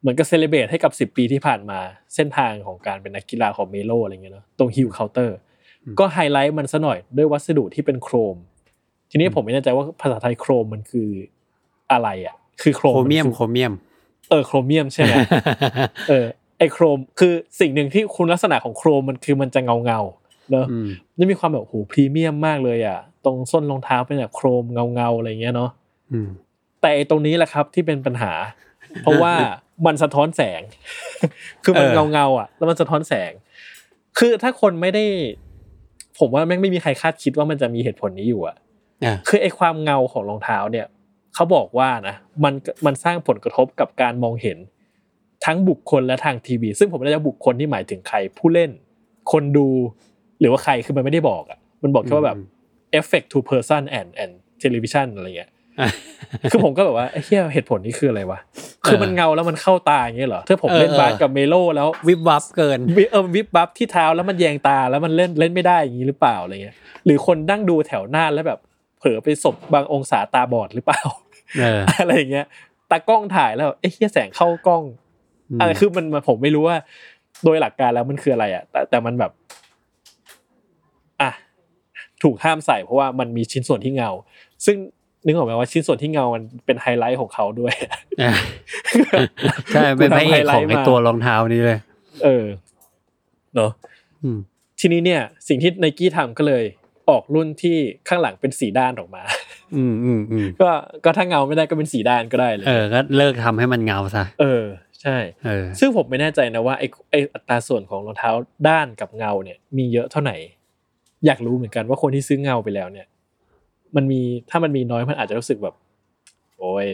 เหมือนกับ celebrate ให้กับ10ปีที่ผ่านมาเส้นทางของการเป็นนักกีฬาของเมโลอะไรเงี้ยเนาะตรง heel counter ก็ไฮไลท์มันซะหน่อยด้วยวัสดุที่เป็น chrome ทีนี้ผมไม่แน่ใจว่าภาษาไทย chrome มันคืออะไรอะ คือ chrome โครเมียมโครเมียม เออโครเมียมใช่ไหมเออไอ chrome คือสิ่งหนึ่งที่คุณลักษณะของ chrome มันคือมันจะเงาเงาๆเนอะอืมนี่มีความแบบโหพรีเมียมมากเลยอะ ตรงส้นรองเท้าเป็นแบบโครมเงาเงาๆอะไรเงี้ยเนาะอืมแต่ไอ้ตรงนี้แหละครับที่เป็นปัญหา เพราะว่า มันสะท้อนแสง คือมันเออเงาเงาๆอะ แล้วมันสะท้อนแสง คือถ้าคนไม่ได้ ผมว่าแม่งไม่มีใครคาดคิดว่ามันจะมีเหตุผลนี้อยู่อะอะคือไอ้ความเงาของรองเท้าเนี่ยเขาบอกว่านะมันมันสร้างผลกระทบกับการมองเห็น ทั้งบุคคลและทางทีวี ซึ่งผมไม่ได้จะบุคคลที่หมายถึงใครผู้เล่น คนดู หรือว่าใครคือมันไม่ได้บอกอะมันบอกแค่ว่าแบบ effect to person and and television อะไรเงี้ยอะ คือผมก็แบบว่าไอ้เหี้ยเหตุผลนี้คืออะไรวะ คือมันเงาแล้วมันเข้าตาอย่างเงี้ยเหรอถ้าผมเล่นเออเออบาสกับเมโลแล้ววิบวับเกินวิเออวิบบับที่เท้าแล้วมันแยงตาแล้วมันเล่นเล่นไม่ได้อย่างนี้หรือเปล่าอะไรเงี้ย หรือคนนั่งดูแถวหน้าแล้วแบบ เผลอไปสบบางองศาตาบอดหรือเปล่าเอออะไรอย่างเงี้ยตากล้องถ่ายแล้วเอ้ยเหี้ยแสงเข้ากล้องอืมอะไรคือมันมันผมไม่รู้ว่า โดยหลักการแล้วมันคืออะไรอะแต่แต่มันแบบอะถูกห้ามใส่เพราะว่ามันมีชิ้นส่วนที่เงา ซึ่ง นึกออกไหมว่าชิ้นส่วนที่เงามันเป็นไฮไลท์ของเขาด้วยอะใช่เป็นพระเอกของไอตัวรองเท้านี้เลย เออเนาะอืมทีนี้เนี่ย สิ่งที่ไนกี้ทำก็เลย ออกรุ่นที่ข้างหลังเป็นสีด้านออกมา อืมอืมอืมก็ก็ถ้าเงาไม่ได้ก็เป็นสีด้านก็ได้เลย เออก็เลิกทำให้มันเงาซะเออ ใช่เออซึ่งผมไม่แน่ใจนะว่าไอไออัตราส่วนของรองเท้าด้านกับเงาเนี่ย มีเยอะเท่าไหร่อยากรู้เหมือนกันว่าคนที่ซื้อเงาไปแล้วเนี่ย มันมีถ้ามันมีน้อยมันอาจจะรู้สึกแบบ โอ้ย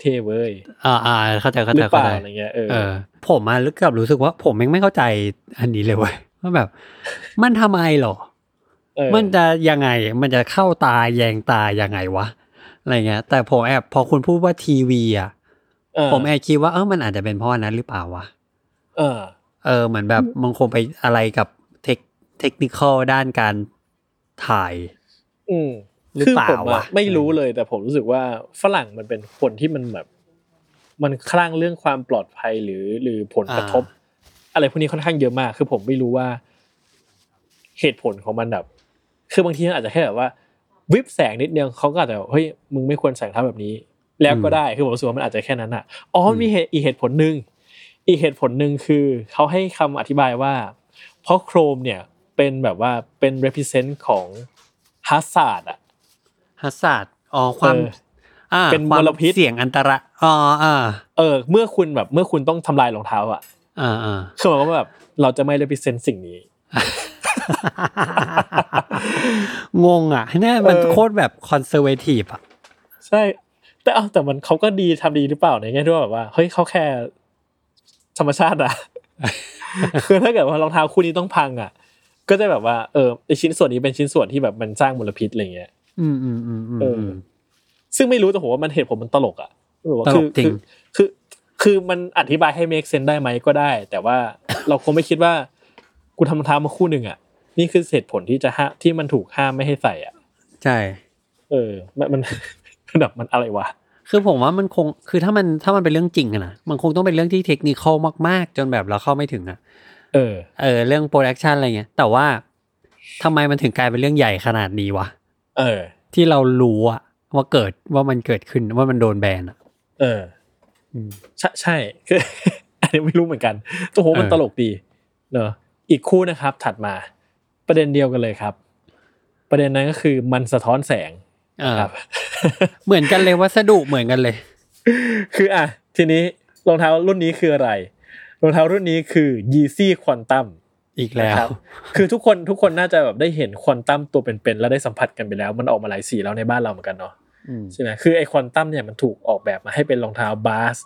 เท่ๆเว้ยอ่าอ่าเข้าใจเข้าหใจรือเปเข้าล่าใจอะไรเงี้ยเออเออผมมาลึกกับรู้สึกว่า ผมแม่งไม่เข้าใจอันนี้เลยเว้ยว่าแบบ มันทำไมหรอเออมันจะยังไงมันจะเข้าตาแยงตายังไงวะอะไรเงี้ย แต่ผมแอบพอคุณพูดว่าทีวีอะเออผมแอบคิดว่าเออมันอาจจะเป็นเพราะอันนั้นหรือเปล่าวะเออ เออ เหมือนแบบมันคงไปอะไรกับเทคเทคนิคอลด้านการถ่าย อืมหรือคือเปล่าผมอะวะไม่รู้เลยแต่ผมรู้สึกว่าฝรั่งมันเป็นคนที่มันแบบ มันคลั่งเรื่องความปลอดภัยหรือหรือผลกระทบ อะไรพวกนี้ค่อนข้างเยอะมาก คือผมไม่รู้ว่า เหตุผลของมันแบบ คือบางทีมันอาจจะแค่แบบว่า วิบแสงนิดเดียวเขาก็อาจจะแบบเฮ้ยมึงไม่ควรใส่รองเท้าแบบนี้ แล้วก็ได้คือผมรู้สึกว่ามันอาจจะแค่นั้นอะอ๋อมีเหตุอีกเหตุผลหนึ่งอีกเหตุผลหนึ่งคือเขาให้คำอธิบายว่า เพราะ chrome เนี่ยเป็นแบบว่าเป็น represent ของ hazard อะ hazard อ๋อความเอออ่าเป็นความมลพิษเสี่ยงอันตรายอ๋ออ่าเออ เมื่อคุณแบบเมื่อคุณต้องทำลายรองเท้าอะอ่าอ่าคือหมายความว่าแบบเราจะไม่ represent สิ่งนี้งงอะเนี่ยมันเออโคตรแบบคอนเซอร์เวทีฟอะใช่ แต่เอาแต่มันเขาก็ดีทำดีหรือเปล่าในแง่ที่ว่าแบบว่าเฮ้ยเขาแค่ธรรมชาติอะคือถ้าเกิดว่ารองเท้าคู่นี้ต้องพังอะ ก็จะแบบว่าเออไอชิ้นส่วนนี้เป็นชิ้นส่วนที่แบบมันสร้างมลพิษอะไรเงี้ย อืมอืมอืมอืมเออซึ่งไม่รู้แต่ผมว่ามันเหตุผลมันตลกอะแบบว่าตลกคือจริงคือคือคือมันอธิบายให้ make sense ได้ไหมก็ได้ แต่ว่าเราคงไม่คิดว่า กูทำรองเท้ามาคู่หนึ่งอะ นี่คือเหตุผลที่จะห้าที่มันถูกห้ามไม่ให้ใส่อะ ใช่ เออมันมันมันแบบมันอะไรวะคือผมว่ามันคงคือถ้ามันถ้ามันเป็นเรื่องจริงอะนะมันคงต้องเป็นเรื่องที่เทคนิคอลมากๆ จนแบบเราเข้าไม่ถึงอะ เออ เออ เรื่องโปรดักชันอะไรเงี้ย แต่ว่าทำไมมันถึงกลายเป็นเรื่องใหญ่ขนาดนี้วะ เออ ที่เรารู้อะว่าเกิดว่ามันเกิดขึ้นว่ามันโดนแบนอะเอออืมใช่ใช่คืออันนี้ไม่รู้เหมือนกันตัวโหมันเออตลกดีเนอะอีกคู่นะครับ ถัดมาประเด็นเดียวกันเลยครับ ประเด็นนั้นก็คือมันสะท้อนแสงอ่าครับ เหมือนกันเลยวัสดุเหมือนกันเลย คืออะทีนี้รองเท้ารุ่นนี้คืออะไร รองเท้ารุ่นนี้คือ Yeezy Quantum อีกแล้วนะครับคือทุกคนทุกคนน่าจะแบบได้เห็นควอนตัมตัวเป็นๆแล้วได้สัมผัสกันไปแล้ว มันออกมาหลายสีแล้วในบ้านเราเหมือนกันเนาะอืมใช่ไหมคือไอควอนตัมเนี่ยมันถูกออกแบบมาให้เป็นรองเท้าบาส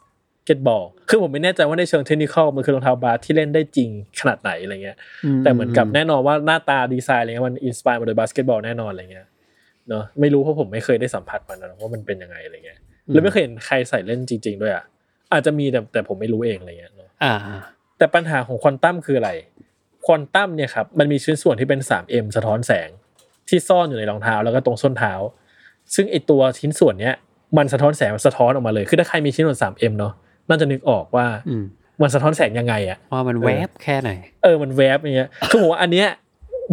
เกตบอล คือผมไม่แน่ใจว่าในเชิงเทคนิคมันคือรองเท้าบาสที่เล่นได้จริงขนาดไหนอะไรเงี้ย แต่เหมือนกับแน่นอนว่าหน้าตาดีไซน์อะไรเงี้ยมัน inspire มาโดยบาสเกตบอลแน่นอนอะไรเงี้ยเนาะไม่รู้เพราะผมไม่เคยได้สัมผัสมันนะว่ามันเป็นยังไงอะไรเงี้ยแล้วไม่เคยเห็นใครใส่เล่นจริง ๆ ด้วยอะอาจจะมีแต่แต่ผมไม่รู้เองอะไรเงี้ยเนาะ อ่า แต่ปัญหาของควอนตัมคืออะไร ควอนตัมเนี่ยครับมันมีชิ้นส่วนที่เป็น 3M สะท้อนแสง ที่ซ่อนอยู่ในรองเท้าแล้วก็ตรงส้นเท้า ซึ่งไอตัวชิ้นส่วนเนี้ยมันสะท้อนแสงสะท้อนออกมาเลย คือถ้าใครมีชิ้นส่วน 3M เนาะน่าจะนึกออกว่าอืมมันสะท้อนแสงยังไงอะว่ามันแวบแค่ไหน เออมันแวบอย่างเงี้ยคือผมว่าอันเนี้ย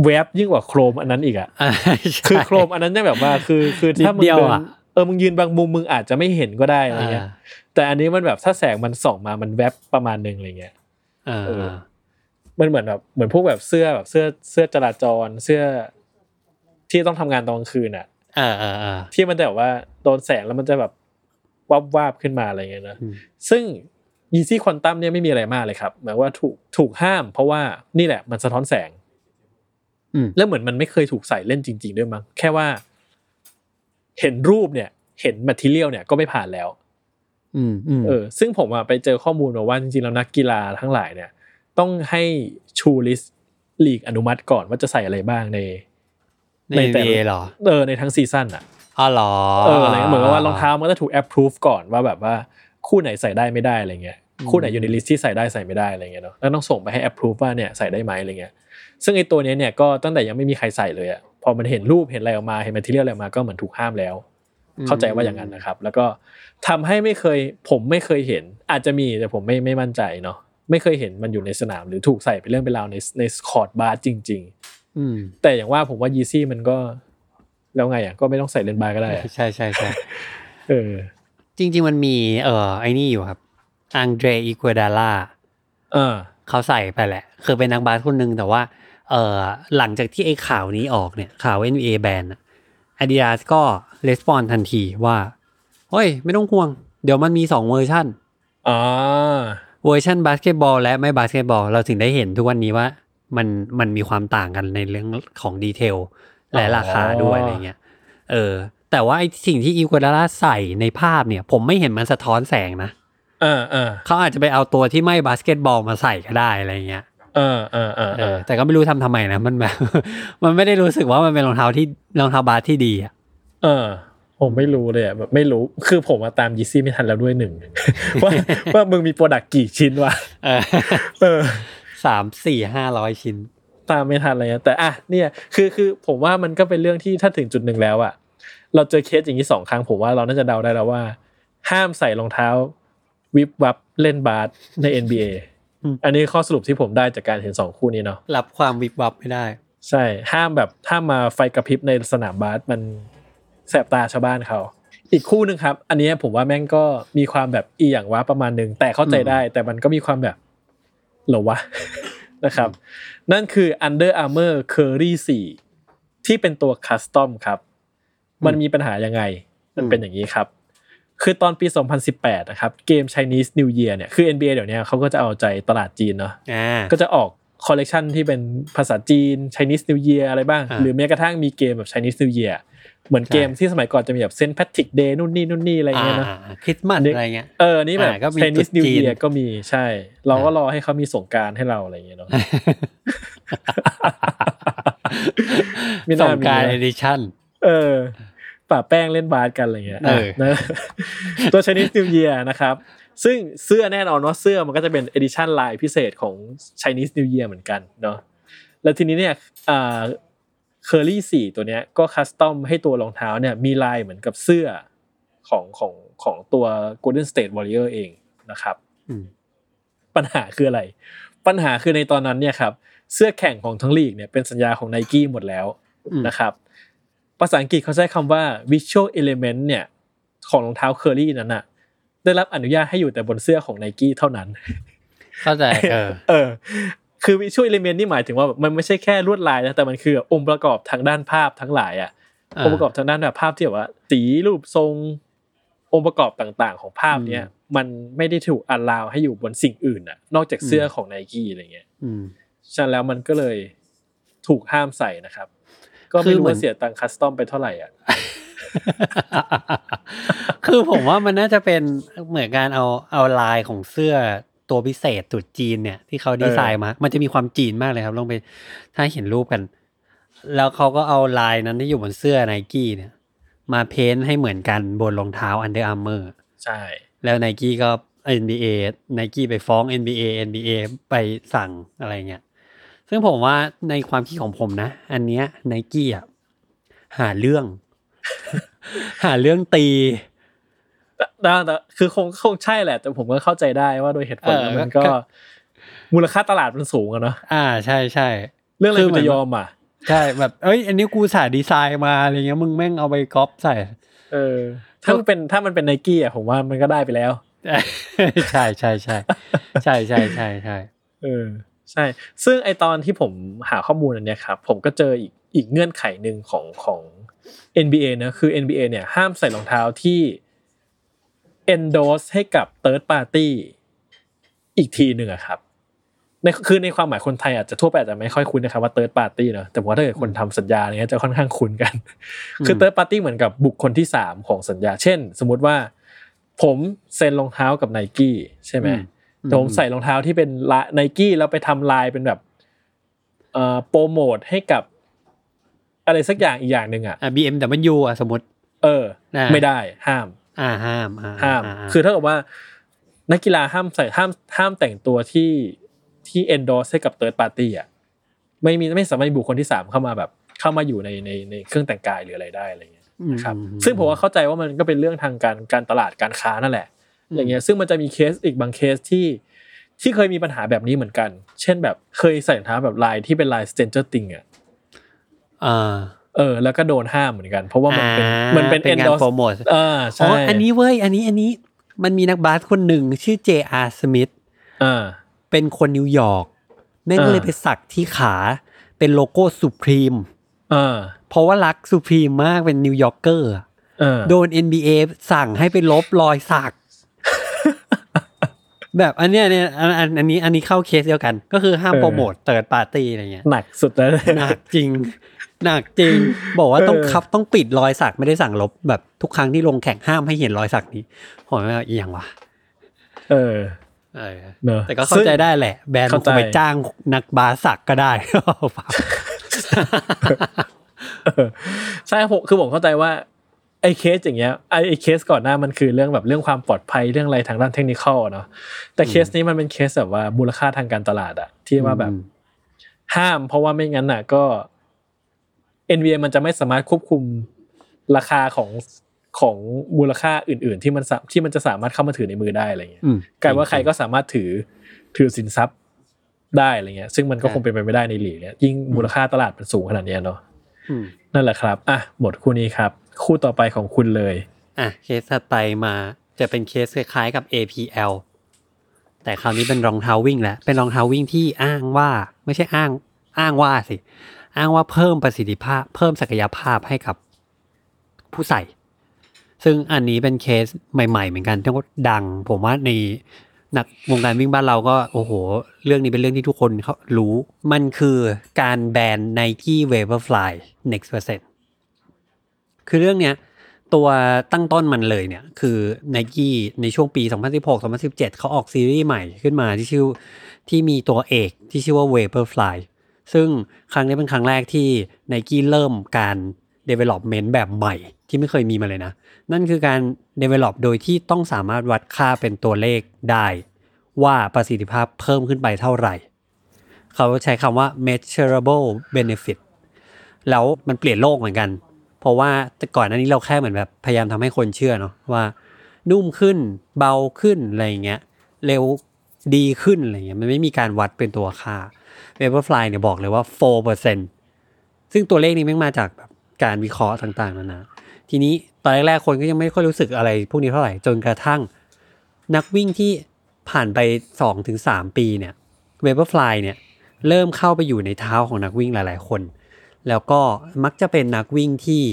เว็บยิ่งกว่าโครมอันนั้นอีกอะอ่าใช่คือโครมอันนั้นเนี่ยแบบว่าคือคือถ้ามึนิดเดีงยวเดินอะเออมึงยืนบางมุมมึงอาจจะไม่เห็นก็ได้อะไรเงี้ยอ่า แต่อันนี้มันแบบถ้าแสงมันส่องมามันแวบประมาณนึงอะไรเงี้ยอ่าเออมันเหมือนแบบเหมือนพวกแบบเสื้อแบบเสื้อเสื้อจราจรเสื้อที่ต้องทำงานตอนกลางคืนอะอ่าอ่าอ่าที่มันจะแบบว่าโดนแสงแล้วมันจะแบบวับวาบขึ้นมาอะไรเงี้ยนะอืมซึ่งยีซี่ควอนตัมเนี่ยไม่มีอะไรมากเลยครับหมายว่าถูกถูกห้าม เพราะว่านี่แหละ มันสะท้อนแสงอืมแล้วเหมือนมันไม่เคยถูกใส่เล่นจริง ๆ ด้วยมั้งแค่ว่า เห็นรูปเนี่ย เห็น material เนี่ยก็ไม่ผ่านแล้วอืมอืม เออซึ่งผมอะไปเจอข้อมูลมาว่าจริงๆแล้วนักกีฬาทั้งหลายเนี่ย ต้องให้ shoe list ลีกอนุมัติก่อนว่าจะใส่อะไรบ้างใน ในในแต่เอละเหรอเออในทั้งซีซั่นอะอ๋อเหรอเอออะไรเงี้ยเหมือนกับว่ารองเท้ามันก็จะถูก approve ก่อนว่าแบบว่าคู่ไหนใส่ได้ไม่ได้อะไรเงี้ยคู่ไหนอยู่ใน list ที่ใส่ได้ใส่ไม่ได้อะไรเงี้ยเนาะแล้วต้องส่งไปให้ approve ว่าเนี่ยใส่ได้ไหมอะไรเงี้ยซึ่งไอตัวเนี้ยเนี่ยก็ตั้งแต่ยังไม่มีใครใส่เลยอะพอมันเห็นรูปเห็นอะไรออกมาเห็น material อะไรออกมาก็เหมือนถูกห้ามแล้ว เข้าใจว่าอย่างนั้นนะครับ แล้วก็ทำให้ไม่เคยผมไม่เคยเห็น อาจจะมีแต่ผมไม่ไม่มั่นใจเนาะไม่เคยเห็นมันอยู่ในสนามหรือถูกใส่เป็นเรื่องเป็นราวในในคอร์ตบาสจริงอืมๆแต่อย่างว่าผมว่า Yeezy มันก็แล้วไงอะก็ไม่ต้องใส่เล่นบาสก็ได้อะใช่ใช่ใช่เออ จริง ๆ มันมี เอ่อไอ้นี่อยู่ครับ Andre Iguodala เออเขาใส่ไปแหละ คือเป็นนักบาสคนหนึ่งแต่ว่า เอ่อหลังจากที่ไอ้ข่าวนี้ออกเนี่ย ข่าว NBA แบนอา ดิดาสก็ respond ทันทีว่าเฮ้ย ไม่ต้องห่วง เดี๋ยวมันมีสองเวอร์ชันอ๋อเวอร์ชันบาสเกตบอลและไม่บาสเกตบอล เราถึงได้เห็นทุกวันนี้ว่ามันมันมีความต่างกันในเรื่องของ detailและราคาด้วยอะไรเงี้ย เออ แต่ว่าไอ้สิ่งที่ Iguodala ใส่ในภาพเนี่ย ผมไม่เห็นมันสะท้อนแสงนะ เออเออเขาอาจจะไปเอาตัวที่ไม่บาสเกตบอลมาใส่ก็ได้อะไรเงี้ย เออเออเออเอเออแต่ก็ไม่รู้ทำทำไมนะมันแบบมันไม่ได้รู้สึกว่ามันเป็นรองเท้าที่รองเท้าบาสที่ดีอะเออ ผมไม่รู้เลยอะแบบไม่รู้คือผมมาตาม Yeezy ไม่ทันแล้วด้วยหนึ่งว่าว่ามึงมี product กี่ชิ้นวะเออเออสามสี่ห้าร้อยชิ้น ตามไม่ทันอะไรเงี้ยแต่อะเนี่ยคือคือผมว่ามันก็เป็นเรื่องที่ถ้าถึงจุดหนึ่งแล้วอะเราเจอเคสอย่างนี้สองครั้งผมว่าเราน่าจะเดาได้แล้วว่า ห้ามใส่รองเท้าวิบวับเล่นบาสใน NBA อืมอันนี้ข้อสรุปที่ผมได้จากการเห็นสองคู่นี้เนาะรับความวิบวับไม่ได้ ใช่ห้ามแบบห้ามมาไฟกระพริบในสนามบาสมันแสบตาชาวบ้านเขาอีกคู่หนึ่งครับ อันนี้ผมว่าแม่งก็มีความแบบอีอย่างว่าประมาณหนึ่งแต่เข้าใจได้ แต่มันก็มีความแบบเหรอวะนะครับ นั่นคือ Under Armour Curry 4 ที่เป็นตัว custom ครับ มันมีปัญหายังไง มันเป็นอย่างนี้ครับ คือตอนปี 2018 นะครับ เกม Chinese New Year เนี่ย คือ NBA เดี๋ยวนี้เขาก็จะเอาใจตลาดจีนเนาะอ่าก็จะออกคอลเลกชันที่เป็นภาษาจีน Chinese New Year อะไรบ้างอ่าหรือแม้กระทั่งมีเกมแบบ Chinese New Year เหมือนเกมใช่ที่สมัยก่อนจะมีแบบ St. Patrick's Day นู่นนี่นู่นนี่อะไรเงี้ยเนอะคริสต์มาสอันนี้อะไรเงี้ยเออนี่แบบอ่าก็มี Chinese ตรุษ New จีน Year ก็มีใช่ เราก็รอให้เขามีสงกรานต์ให้เราอะไรเงี้ยเนาะไม่ส่น่างมีการนะเอดิชั่นเออ ปาแป้งเล่นบาสกันอะไรเงี้ยเออนะตัว Chinese New Year นะครับ ซึ่งเสื้อแน่นอนว่าเสื้อมันก็จะเป็น edition ลายพิเศษของ Chinese New Year เหมือนกันเนาะแล้วทีนี้เนี่ยอ่าเคอรี่สี่ตัวเนี้ยก็ custom ให้ตัวรองเท้าเนี่ยมีลายเหมือนกับเสื้อของของของตัว Golden State Warrior เองนะครับอืมปัญหาคืออะไร ปัญหาคือในตอนนั้นเนี่ยครับเสื้อแข่งของทั้งลีกเนี่ยเป็นสัญญาของไนกี้หมดแล้วอืมนะครับ ภาษาอังกฤษเขาใช้คำว่า visual element เนี่ยของรองเท้าเคอรี่นั้นน่ะได้รับอนุญาตให้อยู่แต่บนเสื้อของไนกี้เท่านั้น เข้าใจ เออ เออ คือ visual element นี่หมายถึงว่าแบบมันไม่ใช่แค่ลวดลายนะแต่มันคือองค์ประกอบทางด้านภาพทั้งหลายอะอ่าองค์ประกอบทางด้านแบบภาพที่แบบว่า สีรูปทรง องค์ประกอบต่างๆ ของภาพเนี้ยมันไม่ได้ถูกอัลลาวให้อยู่บนสิ่งอื่นอะ นอกจากเสื้อของไนกี้อะไรเงี้ยอืมฉะนั้นแล้วมันก็เลยถูกห้ามใส่นะครับ ก็คืไม่อรู้เหมือนว่าเสียตังค์คัสตอมไปเท่าไหร่อะคือผมว่ามันน่าจะเป็นเหมือนการเอาเอาลายของเสื้อตัวพิเศษตรุดจีนเนี่ย ที่เขาดีไซน์มา มันจะมีความจีนมากเลยครับลองไปถ้าเห็นรูปกัน แล้วเขาก็เอาลายนั้นที่อยู่บนเสื้อไนกี้เนี่ย มาเพ้นท์ให้เหมือนกันบนรองเท้า Under Armour ใช่ แล้วไนกี้ก็ NBA ไนกี้ไปฟ้อง NBA NBA ไปสั่งอะไรเงี้ย ซึ่งผมว่าในความคิดของผมนะ อันเนี้ยไนกี้อะหาเรื่อง หาเรื่องตีแต่แต่แต่คือคงคงใช่แหละ แต่ผมก็เข้าใจได้ว่าโดยเหตุผลแล้วเออมันก็ก็ มูลค่าตลาดมันสูงอะเนาะอ่าใช่ใช่เรื่องอะไรคือมันเหมือจะนยอมอะใช่แบบเอ้ย อันนี้กูสาดีไซน์มาอะไรเงี้ยมึงแม่งเอาไปก๊อปใส่ เออ ถ้ามันเป็นถ้ามันเป็นไนกี้อะผมว่ามันก็ได้ไปแล้ว ใช่ใช่ใช่ใช่ใช่ใช่ใช่เออ ใช่ ซึ่งไอตอนที่ผมหาข้อมูลอันเนี้ยครับผมก็เจออีกอีกเงื่อนไขหนึ่งของของ NBA นะคือ NBA เนี่ยห้ามใส่รองเท้าที่ endorse ให้กับ third party อีกทีหนึ่งอะครับในคือในความหมายคนไทยอาจจะทั่วไปอาจจะไม่ค่อยคุ้นนะครับว่า third party เนอะแต่ผมว่าถ้าเกิดคนทำสัญญาอะไรเงี้ยจะค่อนข้างคุ้นกัน คือ third party เหมือนกับบุคคลที่สามของสัญญา เช่น สมมุติว่า ผมเซ็นรองเท้ากับไนกี้ใช่ไหม แต่ผมใส่รองเท้าที่เป็นลายไนกี้แล้วไปทำลายเป็นแบบเอ่อโปรโมทให้กับ อะไรสักอย่างอีกอย่างหนึ่งอะอะ BMW อะสมมติ เอออ่าไม่ได้ห้าม อ่าห้ามอ่ห้ามอ่คือถ้าเกิดว่า นักกีฬาห้ามใส่ห้ามห้ามแต่งตัวที่ที่ endorse ให้กับ third party อะไม่มีไม่สามารถมีบุคคลที่สามเข้ามาแบบ เข้ามาอยู่ในในในเครื่องแต่งกายหรืออะไรได้อะไรเงี้ยนะครับอืมซึ่งผมว่าเข้าใจว่ามันก็เป็นเรื่องทางการการตลาดการค้านั่นแหละ อย่างเงี้ยซึ่งมันจะมีเคสอีกบางเคสที่ที่เคยมีปัญหาแบบนี้เหมือนกัน เช่นแบบเคยใส่รองเท้าแบบลายที่เป็นลาย Stranger Things อะอ่าเออ แล้วก็โดนห้ามเหมือนกัน เพราะว่ามันเป็นอ่ามันเป็นเป็นงาน endorse promote อ่าอ๋ใช่ออันนี้เว้ย อันนี้อันนี้มันมีนักบาสคนหนึ่งชื่อ J.R. Smith อ่าเป็นคนนิวยอร์กแม่งอ่าเลยไปสักที่ขาเป็นโลโก้ Supreme อ่าเพราะว่ารัก Supreme มากเป็น New Yorker อะเออโดน NBA สั่งให้ไปลบรอยสัก แบบอันเนี้ยเนี่ยอันอันอันนี้อันนี้เข้าเคสเดียวกัน ก็คือห้ามโปรโมทเติร์ดปาร์ตี้อะไรเงี้ยหนักสุดแล้วเลยหนักจริงหนักจริง บอกว่าต้องเออครับต้องปิดรอยสักไม่ได้สั่งลบแบบทุกครั้งที่ลงแข่งห้ามให้เห็นรอยสักนี้ผมว่าอีหยังวะเออเออเนอะแต่ก็เข้าใจได้แหละ แบรนด์มันเข้าคใจงไปจ้างนักบาสสักก็ได้เออใช่ผมคือผมเข้าใจว่า ไอ้เคสอย่างเงี้ยไอ้ไอ้เคสก่อนหน้ามันคือเรื่องแบบเรื่องความปลอดภัยเรื่องอะไรทางด้านเทคนิคอลเนาะแต่เคสนี้มันเป็นเคสแบบว่ามูลค่าทางการตลาดอะที่ว่าแบบอืมห้ามเพราะว่าไม่งั้นน่ะ ก็ NBA มันจะไม่สามารถควบคุมราคาของของมูลค่าอื่น ๆ ที่มันสาที่มันจะสามารถเข้ามาถือในมือได้อะไรเงี้ยอืมกลายว่าใครก็สามารถถือถือสินทรัพย์ได้อะไรเงี้ย ซึ่งมันก็ใช่คงเป็นไปไม่ได้ในหลีกเนี่ยยิ่งมูลค่าตลาดมันสูงขนาดเนี้ยเนาะอืมนั่นแหละครับอะหมดคู่นี้ครับ คู่ต่อไปของคุณเลย อะเคสถัดไปมาจะเป็นเคสคล้ายๆกับ APL แต่คราวนี้เป็นรองเท้าวิ่งแหละเป็นรองเท้าวิ่งที่อ้างว่าไม่ใช่อ้าง อ้างว่าสิ อ้างว่าเพิ่มประสิทธิภาพ เพิ่มศักยภาพให้กับผู้ใส่ ซึ่งอันนี้เป็นเคสใหม่ ๆ เหมือนกันที่ดัง ผมว่าในนักวงการวิ่งบ้านเราก็โอ้โห เรื่องนี้เป็นเรื่องที่ทุกคนเขารู้ มันคือการแบน Nike Vaporfly Next Percent คือเรื่องเนี้ยตัวตั้งต้นมันเลยเนี่ย คือ n i กี้ในช่วงปี 2016-2017 เขาออกซีรีส์ใหม่ขึ้นมาที่ชื่อที่มีตัวเอกที่ชื่อว่า Vaporfly ซึ่งครั้งนี้เป็นครั้งแรกที่ n i กี้เริ่มการ development แบบใหม่ที่ไม่เคยมีมาเลยนะ นั่นคือการ develop โดยที่ต้องสามารถวัดค่าเป็นตัวเลขได้ ว่าประสิทธิภาพเพิ่มขึ้นไปเท่าไหร่ เขาใช้คำว่า measurable benefit แล้วมันเปลี่ยนโลกเหมือนกัน เพราะว่าแต่ก่อนหน้านี้เราแค่เหมือนแบบพยายามทำให้คนเชื่อเนาะว่า นุ่มขึ้นเบาขึ้นอะไรเงี้ยเร็วดีขึ้นอะไรเงี้ยมันไม่มีการวัดเป็นตัวค่า Vaporfly เนี่ยบอกเลยว่า4%ซึ่งตัวเลขนี้ม่งมาจากแบบการวิเคราะห์ต่างๆนานาทีนี้ตอนแรกๆคนก็ยังไม่ค่อยรู้สึกอะไร พวกนี้เท่าไหร่จนกระทั่ง นักวิ่งที่ผ่านไป 2-3 ปีเนี่ย Vaporfly เนี่ยเริ่มเข้าไปอยู่ในเท้าของนักวิ่งหลาย ๆ คน แล้วก็มักจะเป็นนักวิ่งที่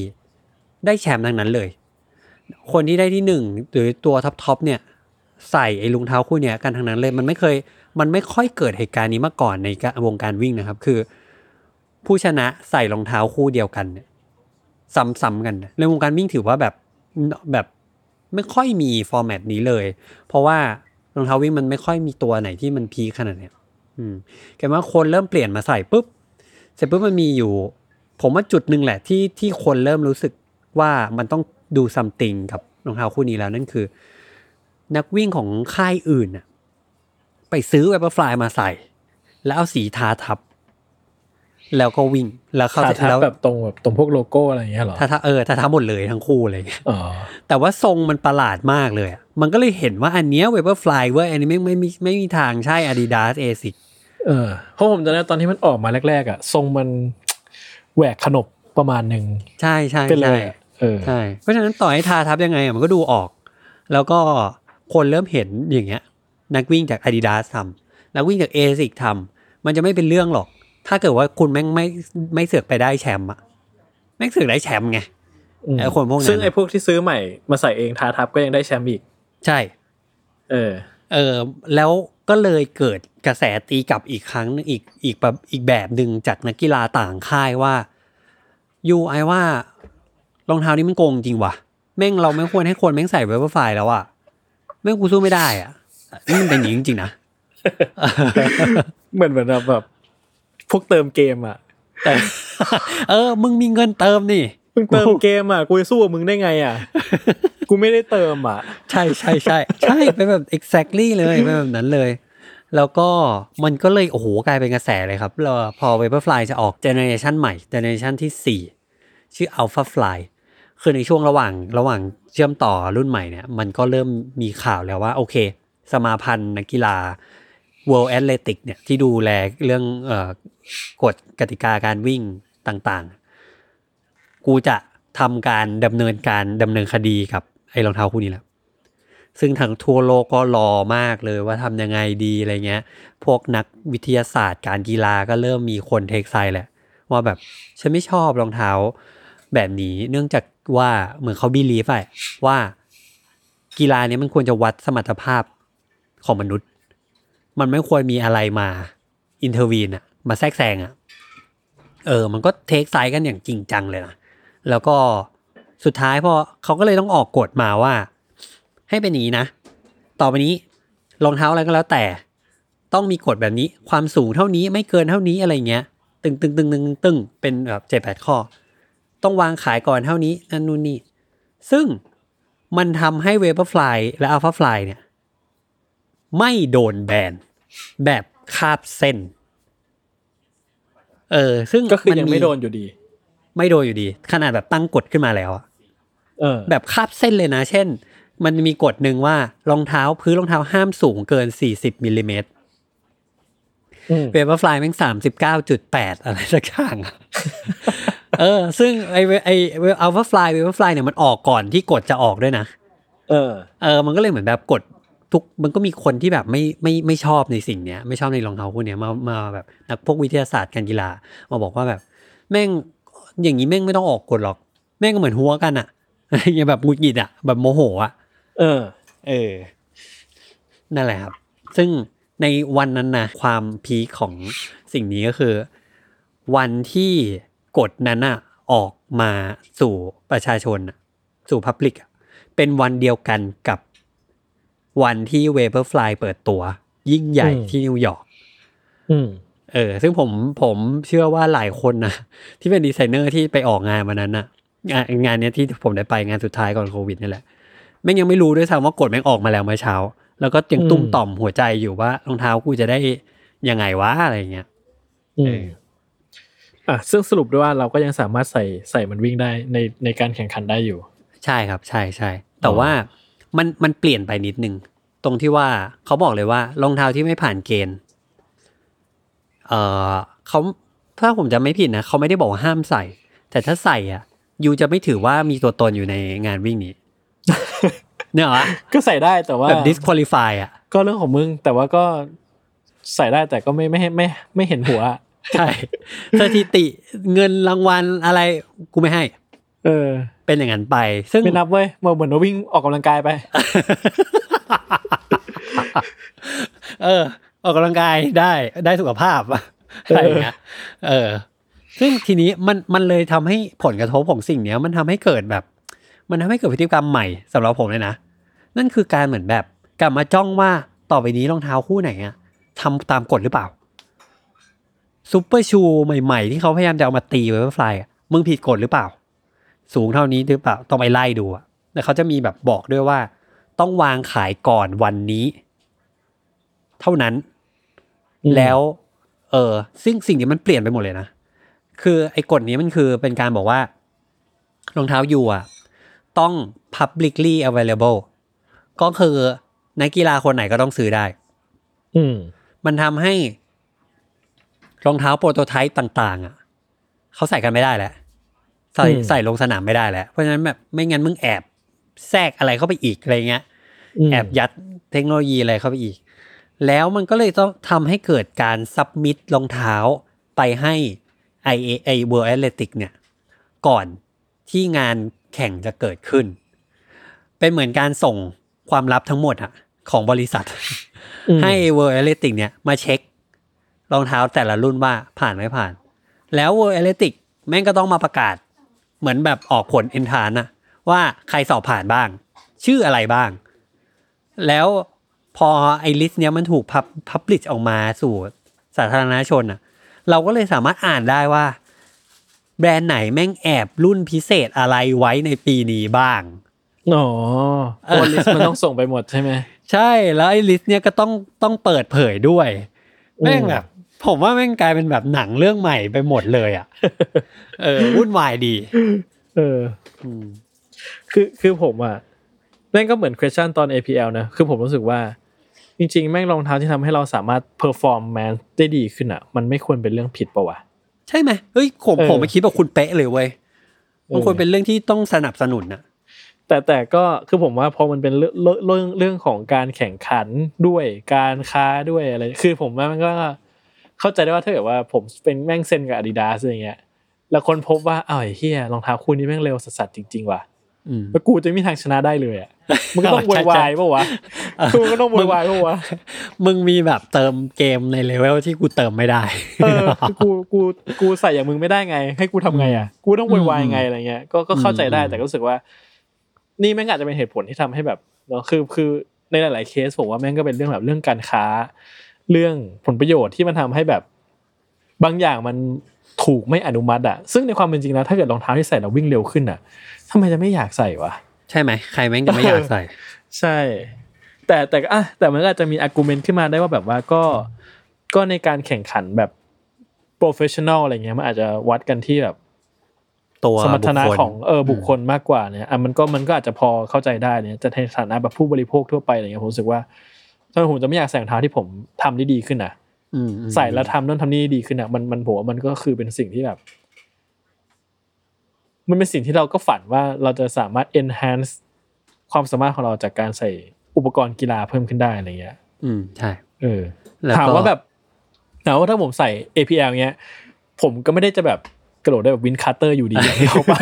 ได้แชมป์ทั้งนั้นเลย คนที่ได้ที่หนึ่งหรือตัวท็อปๆเนี่ยใส่ไอ้รองเท้าคู่เนี้ยกันทั้งนั้นเลยมันไม่เคยมันไม่ค่อยเกิดเหตุการณ์นี้มาก่อนในวงการวิ่งนะครับ คือ ผู้ชนะใส่รองเท้าคู่เดียวกันเนี่ยซ้ำๆกันในวงการวิ่งถือว่าแบบแบบไม่ค่อยมีฟอร์แมตนี้เลย เพราะว่ารองเท้าวิ่งมันไม่ค่อยมีตัวไหนที่มันพีขนาดเนี้ยอืมแกว่าคนเริ่มเปลี่ยนมาใส่ปุ๊บเสร็จปุ๊บมันมีอยู่ ผมว่าจุดหนึ่งแหละที่ที่คนเริ่มรู้สึกว่ามันต้องดูซัมติงกับรองเท้าคู่นี้แล้วนั่นคือ นักวิ่งของค่ายอื่นน่ะไปซื้อ w ว p ฟลายมาใส่ แล้วเอาสีทาทับ แล้วก็วิ่งแล้วเขาขาทับแล้วแบบตรงแบบตรงพวกโลโก้อะไรอย่างเงี้ยเหรอทาทับเออทาทับหมดเลยทั้งคู่อะไรอย่างเงี้ยอ๋อแต่ว่าทรงมันประหลาดมากเลยอะมันก็เลยเห็นว่าอันเนี้ย Vaporfly เว้ยอันนี้ไม่ไม่มีไม่มีทางใช่ Adidas ASICS เออเพราะผมจำได้ตอนที่มันออกมาแรกๆอะทรงมัน แหวกขนบประมาณหนึ่งใช่ใช่เป็นเลใช่ยอะเออใช่เพราะฉะนั้นต่อให้ทาทับยังไงอะมันก็ดูออก แล้วก็คนเริ่มเห็นอย่างเงี้ย นักวิ่งจาก Adidas ทำนักวิ่งจาก ASIC ทำมันจะไม่เป็นเรื่องหรอก ถ้าเกิดว่าคุณแม่งไม่ไม่เสือกไปได้แชมป์อะแม่งเสือกได้แชมป์ไงอืมไอ้คนพวกนั้นซึ่งไอ้พวกที่ซื้อใหม่มาใส่เองทาทับก็ยังได้แชมป์อีก ใช่ เออ เออแล้วก็เลยเกิดกระแสตีกลับอีกครั้งหนึ่งอีกอีกแบบอีกแบบหนึ่งจากนักกีฬาต่างค่ายว่ายูไอว่ารองเท้านี้มันโกงจริงว่ะ แม่งเราไม่ควรให้คนแม่งใส่ Vaporfly แล้วอะแม่งกูสู้ไม่ได้อะนี่มันเป็นอย่างนี้จริงๆนะเหมือนเหมือนแบบแบบพวกเติมเกมอะแต่เออ มึงมีเงินเติมนี่ มึงเติมเกมอะกูจะสู้กับมึงได้ไงอะ กูไม่ได้เติมอะ ใช่ใช่ใช่ใช่เป็นแบบ exactly เลยเป็นแบบนั้นเลย แล้วก็มันก็เลยโอ้โหกลายเป็นกระแสเลยครับแล้วพอ Vaporfly จะออก generation ใหม่ generation ที่ 4 ชื่อ Alpha Fly คือในช่วงระหว่างระหว่างเชื่อมต่อรุ่นใหม่เนี่ย มันก็เริ่มมีข่าวแล้วว่า โอเค สมาพันธ์นักกีฬา World Athletic เนี่ยที่ดูแลเรื่องออกฎกติกาการวิ่งต่างๆ กูจะทำการดำเนินการดำเนินคดีกับไอ้รองเท้าคู่นี้แหละซึ่งทางทั่วโลกก็รอมากเลยว่าทำยังไงดีอะไรเงี้ย พวกนักวิทยาศาสตร์การกีฬาก็เริ่มมีคน take side แหละ ว่าแบบฉันไม่ชอบรองเท้าแบบนี้ เนื่องจากว่าเหมือนเขา believe อะว่ากีฬาเนี้ยมันควรจะวัดสมรรถภาพของมนุษย์ มันไม่ควรมีอะไรมา intervene อะมาแทรกแซงอะเออ มันก็ take side กันอย่างจริงจังเลยนะ แล้วก็สุดท้ายพอเขาก็เลยต้องออกกฎมาว่า ให้เป็นอย่างนี้นะ ต่อไปนี้รองเท้าอะไรก็แล้วแต่ ต้องมีกฎแบบนี้ ความสูงเท่านี้ไม่เกินเท่านี้อะไรเงี้ย ตึงตึงตึงตึงตึงเป็นแบบเจ็ดแปดข้อ ต้องวางขายก่อนเท่านี้นั่นนู่นนี่ ซึ่งมันทำให้ Vaporfly และ Alphafly เนี่ย ไม่โดนแบนแบบคาบเส้น เออ ซึ่งก็คือยังนไม่โดนอยู่ดี ไม่โดนอยู่ดี ขนาดแบบตั้งกฎขึ้นมาแล้วอะเออ แบบคาบเส้นเลยนะ เช่น มันมีกฎหนึ่งว่ารองเท้าพื้นรองเท้าห้ามสูงเกิน40มิลลิเมตรอืม Vaporfly แม่งสามสิบเก้าจุดแปดอะไรสักอย่างอะเออ ซึ่งไอเวไอ Alphafly Vaporfly เนี่ยมันออกก่อนที่กฎจะออกด้วยนะเออ เออ มันก็เลยเหมือนแบบกฎทุกมันก็มีคนที่แบบไม่ไม่ไม่ชอบในสิ่งเนี้ย ไม่ชอบในรองเท้าพวกเนี้ยมามาแบบนักพวกวิทยาศาสตร์การกีฬามาบอกว่าแบบ แม่ง อย่างนี้แม่งไม่ต้องออกกฎหรอก แม่งก็เหมือนหัวกันอะอะไรอย่างเงี้ยแบบหงุดหงิดอะแบบโมโหอะเออ เออ นั่นแหละครับ ซึ่งในวันนั้นนะความพีคของสิ่งนี้ก็คือ วันที่กฎนั้นอะออกมาสู่ประชาชนอะสู่พับลิกเป็นวันเดียวกันกับวันที่เวเ e อร์ฟลายเปิดตัว ยิ่งใหญ่อืมที่นิวยอร์กอืม เออซึ่งผมผมเชื่อว่าหลายคนนะที่เป็นดีไซเนอร์ที่ไปออกงานวันนั้นนะงานงานเนี้ยที่ผมได้ไปงานสุดท้ายก่อนโควิดนี่แหละแม่งยังไม่รู้ด้วยซ้ำว่ากฎแม่งออกมาแล้วเมื่อเช้า แล้วก็ยังอืมตุ้มต่อมหัวใจอยู่ว่ารองเท้ากูจะได้ยังไงวะอะไรเงี้ยอืเอมออะซึ่งสรุปด้วยว่าเราก็ยังสามารถใส่ใส่มันวิ่งได้ในในการแข่งขันได้อยู่ ใช่ครับ ใช่ใช่แต่อ๋อว่ามันมันเปลี่ยนไปนิดนึงตรงที่ว่าเขาบอกเลยว่ารองเท้าที่ไม่ผ่านเกณฑ์ เออเขาถ้าผมจะไม่ผิดนะเขาไม่ได้บอกว่าห้ามใส่ แต่ถ้าใส่อะยูจะไม่ถือว่ามีตัวตนอยู่ในงานวิ่งนี้เนี่ยเหรอก็ใส่ได้แต่ว่าแบบ disqualify อะ ก็เรื่องของมึงแต่ว่าก็ใส่ได้แต่ก็ไม่ไม่ให้ไม่ไม่เห็นหัวอะใช่สถิติเงินรางวัลอะไรกูไม่ให้ เออ เป็นอย่างนั้นไป ซึ่งไม่นับเว้ยเหมือนว่าวิ่งออกกำลังกายไป เออ ออกกำลังกายได้ได้สุขภาพอะอะไรอย่างเงี้ยเออ ซึ่งทีนี้มันมันเลยทำให้ผลกระทบของสิ่งเนี้ย มันทำให้เกิดแบบ มันทำให้เกิดพฤติกรรมใหม่สำหรับผมเลยนะ นั่นคือการเหมือนแบบกลับมาจ้องว่าต่อไปนี้รองเท้าคู่ไหนอะทำตามกฎหรือเปล่าซูเปอร์ชูใหม่ ๆ ที่เขาพยายามจะเอามาตีไว้ว่าฟลายอะมึงผิดกฎหรือเปล่า สูงเท่านี้หรือเปล่าต้องไปไล่ดูอะแล้วเขาจะมีแบบบอกด้วยว่า ต้องวางขายก่อนวันนี้ เท่านั้นอืม แล้วเออซึ่งสิ่งนี้มันเปลี่ยนไปหมดเลยนะ คือไอ้กฎนี้มันคือเป็นการบอกว่ารองเท้ายูอะ ต้อง publicly available ก็คือนักกีฬาคนไหนก็ต้องซื้อได้ อืม มันทำให้ รองเท้าโปรโตไทป์ต่าง ๆ อะเขาใส่กันไม่ได้แล้วใส่อืมใส่ลงสนามไม่ได้แล้ว เพราะฉะนั้นแบบไม่งั้นมึงแอบแทรกอะไรเข้าไปอีกอะไรเงี้ยมแอบยัดเทคโนโลยีอะไรเข้าไปอีก แล้วมันก็เลยต้องทำให้เกิดการซับมิดรองเท้าไปให้ i a a World Athletic เนี่ยก่อนที่งานแข่งจะเกิดขึ้น เป็นเหมือนการส่งความลับทั้งหมดอะของบริษัทอืมให้ World Athletic เนี่ยมาเช็ครองเท้าแต่ละรุ่นว่าผ่านไม่ผ่าน แล้ว World Athletic แม่งก็ต้องมาประกาศ เหมือนแบบออกผลเอนทรานซ์อะว่าใครสอบผ่านบ้าง ชื่ออะไรบ้าง แล้ว พอไอ list เนี้ยมันถูก pub publish ออกมาสู่สาธารณชนอะเราก็เลยสามารถอ่านได้ว่า แบรนด์ไหนแม่งแอบรุ่นพิเศษอะไรไว้ในปีนี้บ้างอ๋อโอ้ list มันต้องส่งไปหมดใช่ไหม ใช่แล้วไอ้ list เนี่ยก็ต้องต้องเปิดเผยด้วยอืมแม่งแบบผมว่าแม่งกลายเป็นแบบหนังเรื่องใหม่ไปหมดเลยอะ เออวุ่นวายดี เอออืมคือคือผมอะแม่งก็เหมือน question ตอน APL นะ คือผมรู้สึกว่า จริงๆ แม่งรองเท้าที่ทำให้เราสามารถ performance ได้ดีขึ้นอะ มันไม่ควรเป็นเรื่องผิดปะวะ ใช่ไหมเฮ้ยผมเออผมมาคิดว่าคุณเป๊ะเลยเว้ยมันควรเป็นเรื่องที่ต้องสนับสนุนนะแต่แต่ก็คือผมว่าพอมันเป็นเรื่องเรื่องเรื่องเรื่องของการแข่งขันด้วยการค้าด้วยอะไร คือผมว่ามันก็เข้าใจได้ว่าถ้าเกิดว่าผมเป็นแม่งเซ็นกับ Adidas อะไรเงี้ยแล้วคนพบว่าอ้าวไอ้เฮียรองเท้าคู่นี้แม่งเร็วสัสๆจริง ๆ ว่ะอืมแล้วกูจะไม่มีทางชนะได้เลยอะ มันก็ต้องใช่โวยวายใช่ปะวะคือมันก็ต้องโวยวายปะวะมึงมีแบบเติมเกมในเลเวลที่กูเติมไม่ได้เออคือกูกูกูใส่อย่างมึงไม่ได้ไง ให้กูทำไงอะกูต้องโวยวายไงอะไรเงี้ยก็ก็เข้าใจได้อืมแต่ก็รู้สึกว่า นี่แม่งอาจจะเป็นเหตุผลที่ทำให้แบบเนาะคือคือในหลาย ๆ เคสผมว่าแม่งก็เป็นเรื่องแบบเรื่องการค้า เรื่องผลประโยชน์ที่มันทำให้แบบบางอย่างมันถูกไม่อนุมัติอะซึ่งในความเป็นจริงแล้วถ้าเกิดรองเท้าที่ใส่แล้ววิ่งเร็วขึ้นอะทำไมจะไม่อยากใส่วะ ใช่ไหมใครแม่งจะไม่อยากใส่ ใช่ แต่แต่ก็อะแต่มันก็อาจจะมี argument ขึ้นมาได้ว่าแบบว่าก็ก็ในการแข่งขันแบบ professional อะไรเงี้ยมันอาจจะวัดกันที่แบบตัวสมรรถนะบุคคลของเออบุคคลมากกว่าเนี่ยอะมันก็มันก็อาจจะพอเข้าใจได้เนี่ยจะในฐานะแบบผู้บริโภคทั่วไปอะไรเงี้ยผมรู้สึกว่าถ้าผมจะไม่อยากใส่รองเท้าที่ผมทำได้ดีขึ้นอะอืมอืมใส่แล้วทำนั่นทำนี่ได้ดีขึ้นอะมันมันผมว่ามันก็คือเป็นสิ่งที่แบบ มันเป็นสิ่งที่เราก็ฝันว่าเราจะสามารถ enhance ความสามารถของเราจากการใส่อุปกรณ์กีฬาเพิ่มขึ้นได้อะไรเงี้ย อืมใช่ เออแล้วก็ถามว่าแบบถามว่าถ้าผมใส่ APL เงี้ย ผมก็ไม่ได้จะแบบกระโดดได้แบบ Vince Carter อยู่ดีอย่างเดียวปะ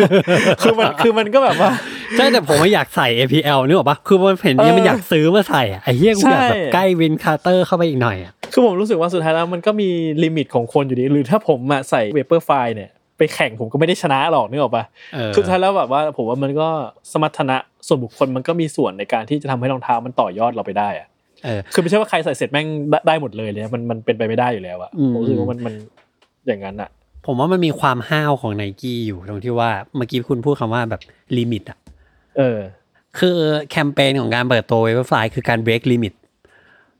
คือมันคือมันก็แบบว่าใช่แต่ผมไม่อยากใส่ APL นึกออกปะคือมันเห็นเนี่ยเออมันอยากซื้อมาใส่อะไอ้เหี้ยกูอยากแบบใช่ใกล้วิ Carter เข้าไปอีกหน่อยอะคือผมรู้สึกว่าสุดท้ายแล้วมันก็มีlimit ของคนอยู่ดี หรือถ้าผมอะใส่ Vaporfly เนี่ย ไปแข่งผมก็ไม่ได้ชนะหรอกนึกออกปะเออคือสุดท้ายแล้วแบบว่าผมว่ามันก็สมรรถนะส่วนบุคคลมันก็มีส่วนในการที่จะทำให้รองเท้ามันต่อยอดเราไปได้อะเออคือไม่ใช่ว่าใครใส่เสร็จแม่งได้ได้หมดเลยเลยนะมันมันเป็นไปไม่ได้อยู่แล้วอะอืมผมรู้สึกว่ามันมันอย่างนั้นอะผมว่ามันมีความห้าวของไนกี้อยู่ตรงที่ว่าเมื่อกี้คุณพูดคำว่าแบบ limit อะเออ คือแคมเปญของการเปิดตัว Vaporfly คือการ break limit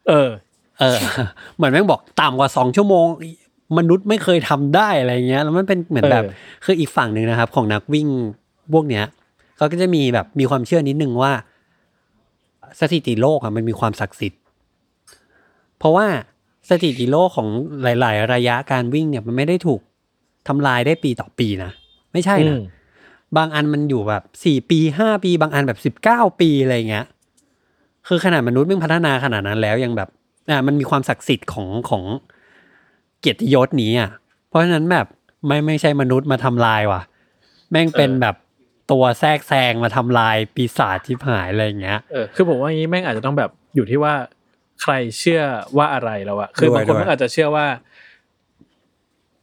เออ เออ เหมือนแม่งบอกต่ำกว่าสองชั่วโมง มนุษย์ไม่เคยทำได้อะไรเงี้ย แล้วมันเป็นเหมือนแบบเออคืออีกฝั่งหนึ่งนะครับ ของนักวิ่งพวกเนี้ยเขาก็จะมีแบบมีความเชื่อนิดนึงว่าสถิติโลกอะมันมีความศักดิ์สิทธิ์ เพราะว่าสถิติโลกของหลาย ๆ ระยะการวิ่งเนี่ยมันไม่ได้ถูกทำลายได้ปีต่อปีนะ ไม่ใช่นะอืมบางอันมันอยู่แบบสี่ปีห้าปี บางอันแบบสิบเก้าปีอะไรเงี้ย คือขนาดมนุษย์มันพัฒนาขนาดนั้นแล้วยังแบบอ่ามันมีความศักดิ์สิทธิ์ของของ เกียรติยศนี้อะเพราะฉะนั้นแบบไม่ไม่ใช่มนุษย์มาทำลายว่ะ แม่งเป็นแบบตัวแทรกแซงมาทำลายปีศาจที่หายอะไรอย่างเงี้ยเออคือผมว่าอย่างนี้แม่งอาจจะต้องแบบอยู่ที่ว่าใครเชื่อว่าอะไรแล้วอะคือบางคนด้วยมันอาจจะเชื่อว่า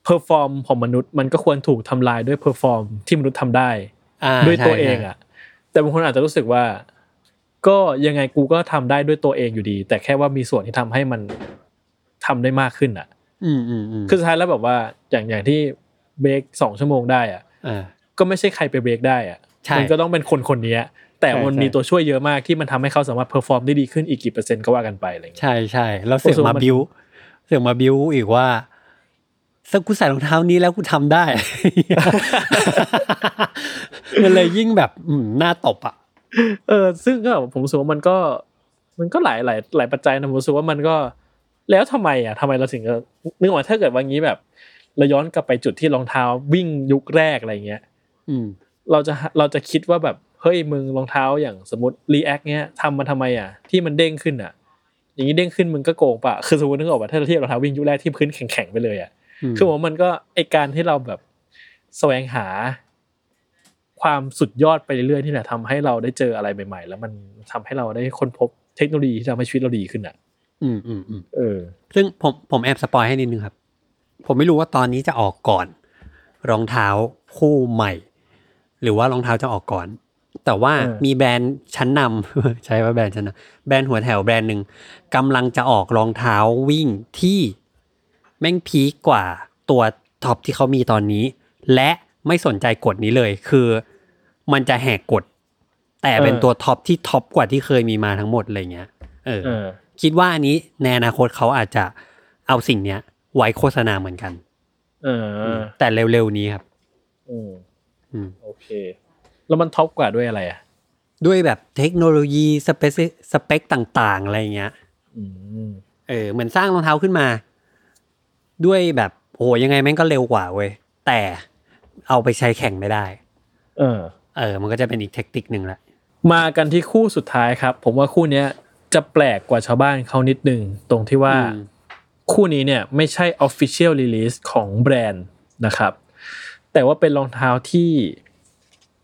perform ของมนุษย์มันก็ควรถูกทำลายด้วย perform ที่มนุษย์ทำได้อ่าด้วยตัวใช่เองใช่อะแต่บางคนอาจจะรู้สึกว่า ก็ยังไงกูก็ทำได้ด้วยตัวเองอยู่ดี แต่แค่ว่ามีส่วนที่ทำให้มันทำได้มากขึ้นอะ อืมอืมอืมคือสุดท้ายแล้วแบบว่าอย่างอย่างที่เบรกสองชั่วโมงได้อะอ่าก็ไม่ใช่ใครไปเบรกได้อะใช่มันก็ต้องเป็นคนคนนี้แต่ใช่มันใช่มีตัวช่วยเยอะมากที่มันทำให้เขาสามารถ perform ได้ดีขึ้นอีกกี่เปอร์เซ็นต์ก็ว่ากันไปอะไรอย่างเงี้ยใช่ใช่แล้วเสือกรู้สึกมาว่ามันบิวเสือกมาบิวอีกว่าถ้ากูใส่รองเท้านี้แล้วกูทำได้มันเลยยิ่งแบบอืมหน้าตบอะเออ ซึ่งก็แบบผมรู้สึกว่ามันก็ มันก็หลายหลายหลายปัจจัยนะผมรู้สึกว่ามันก็ แล้วทำไมอะทำไมเราถึงจะนึกว่าถ้าเกิดว่างี้แบบแล้วย้อนกลับไปจุดที่รองเท้าวิ่งยุคแรกอะไรเงี้ยอืมเราจะเราจะคิดว่าแบบเฮ้ยมึงรองเท้าอย่างสมมติรีแอคเนี้ยทำมาทำไมอะที่มันเด้งขึ้นอะ อย่างนี้เด้งขึ้นมึงก็โกงปะคือสมมตินึกออกป่ะถ้าเราเทียบรองเท้าวิ่งยุคแรกที่พื้นแข็งๆไปเลยอะอืมคือผมว่ามันก็ไอการที่เราแบบแสวงหา ความสุดยอดไปเรื่อยๆนี่แหละทำให้เราได้เจออะไรใหม่ ๆ แล้วมันทำให้เราได้ค้นพบเทคโนโลยีที่ทำให้ชีวิตเราดีขึ้นอะ อืมอืมอืมเออ ซึ่งผมผมแอบสปอยให้นิดนึงครับ ผมไม่รู้ว่าตอนนี้จะออกก่อน รองเท้าคู่ใหม่ หรือว่ารองเท้าจะออกก่อน แต่ว่าเออมีแบรนด์ชั้นนำใช้ว่าแบรนด์ชั้นนำแบรนด์หัวแถวแบรนด์หนึ่งกำลังจะออกรองเท้าวิ่งที่แม่งพีคกว่าตัวท็อปที่เขามีตอนนี้ และไม่สนใจกฎนี้เลย คือมันจะแหกกฎแต่เป็นเออตัวท็อปที่ท็อปกว่าที่เคยมีมาทั้งหมดอะไรเงี้ย เออเออ คิดว่าอันนี้ในอนาคตเขาอาจจะเอาสิ่งเนี้ย ไว้โฆษณาเหมือนกัน เออ แต่เร็วๆนี้ครับ อืมอืมโอเค แล้วมันท็อปกว่าด้วยอะไรอะ ด้วยแบบเทคโนโลยีสเปซสเปคต่างๆ อะไรเงี้ยอืมเออ เหมือนสร้างรองเท้าขึ้นมา ด้วยแบบโอ้โหยังไงแม่งก็เร็วกว่าเว้ย แต่เอาไปใช้แข่งไม่ได้ เออ เออ มันก็จะเป็นอีกเทคนิคหนึ่งแหละมากันที่คู่สุดท้ายครับ ผมว่าคู่เนี้ย จะแปลกกว่าชาวบ้านเขานิดนึงตรงที่ว่าอืมคู่นี้เนี่ยไม่ใช่ Official Release ของแบรนด์นะครับ แต่ว่าเป็นรองเท้าที่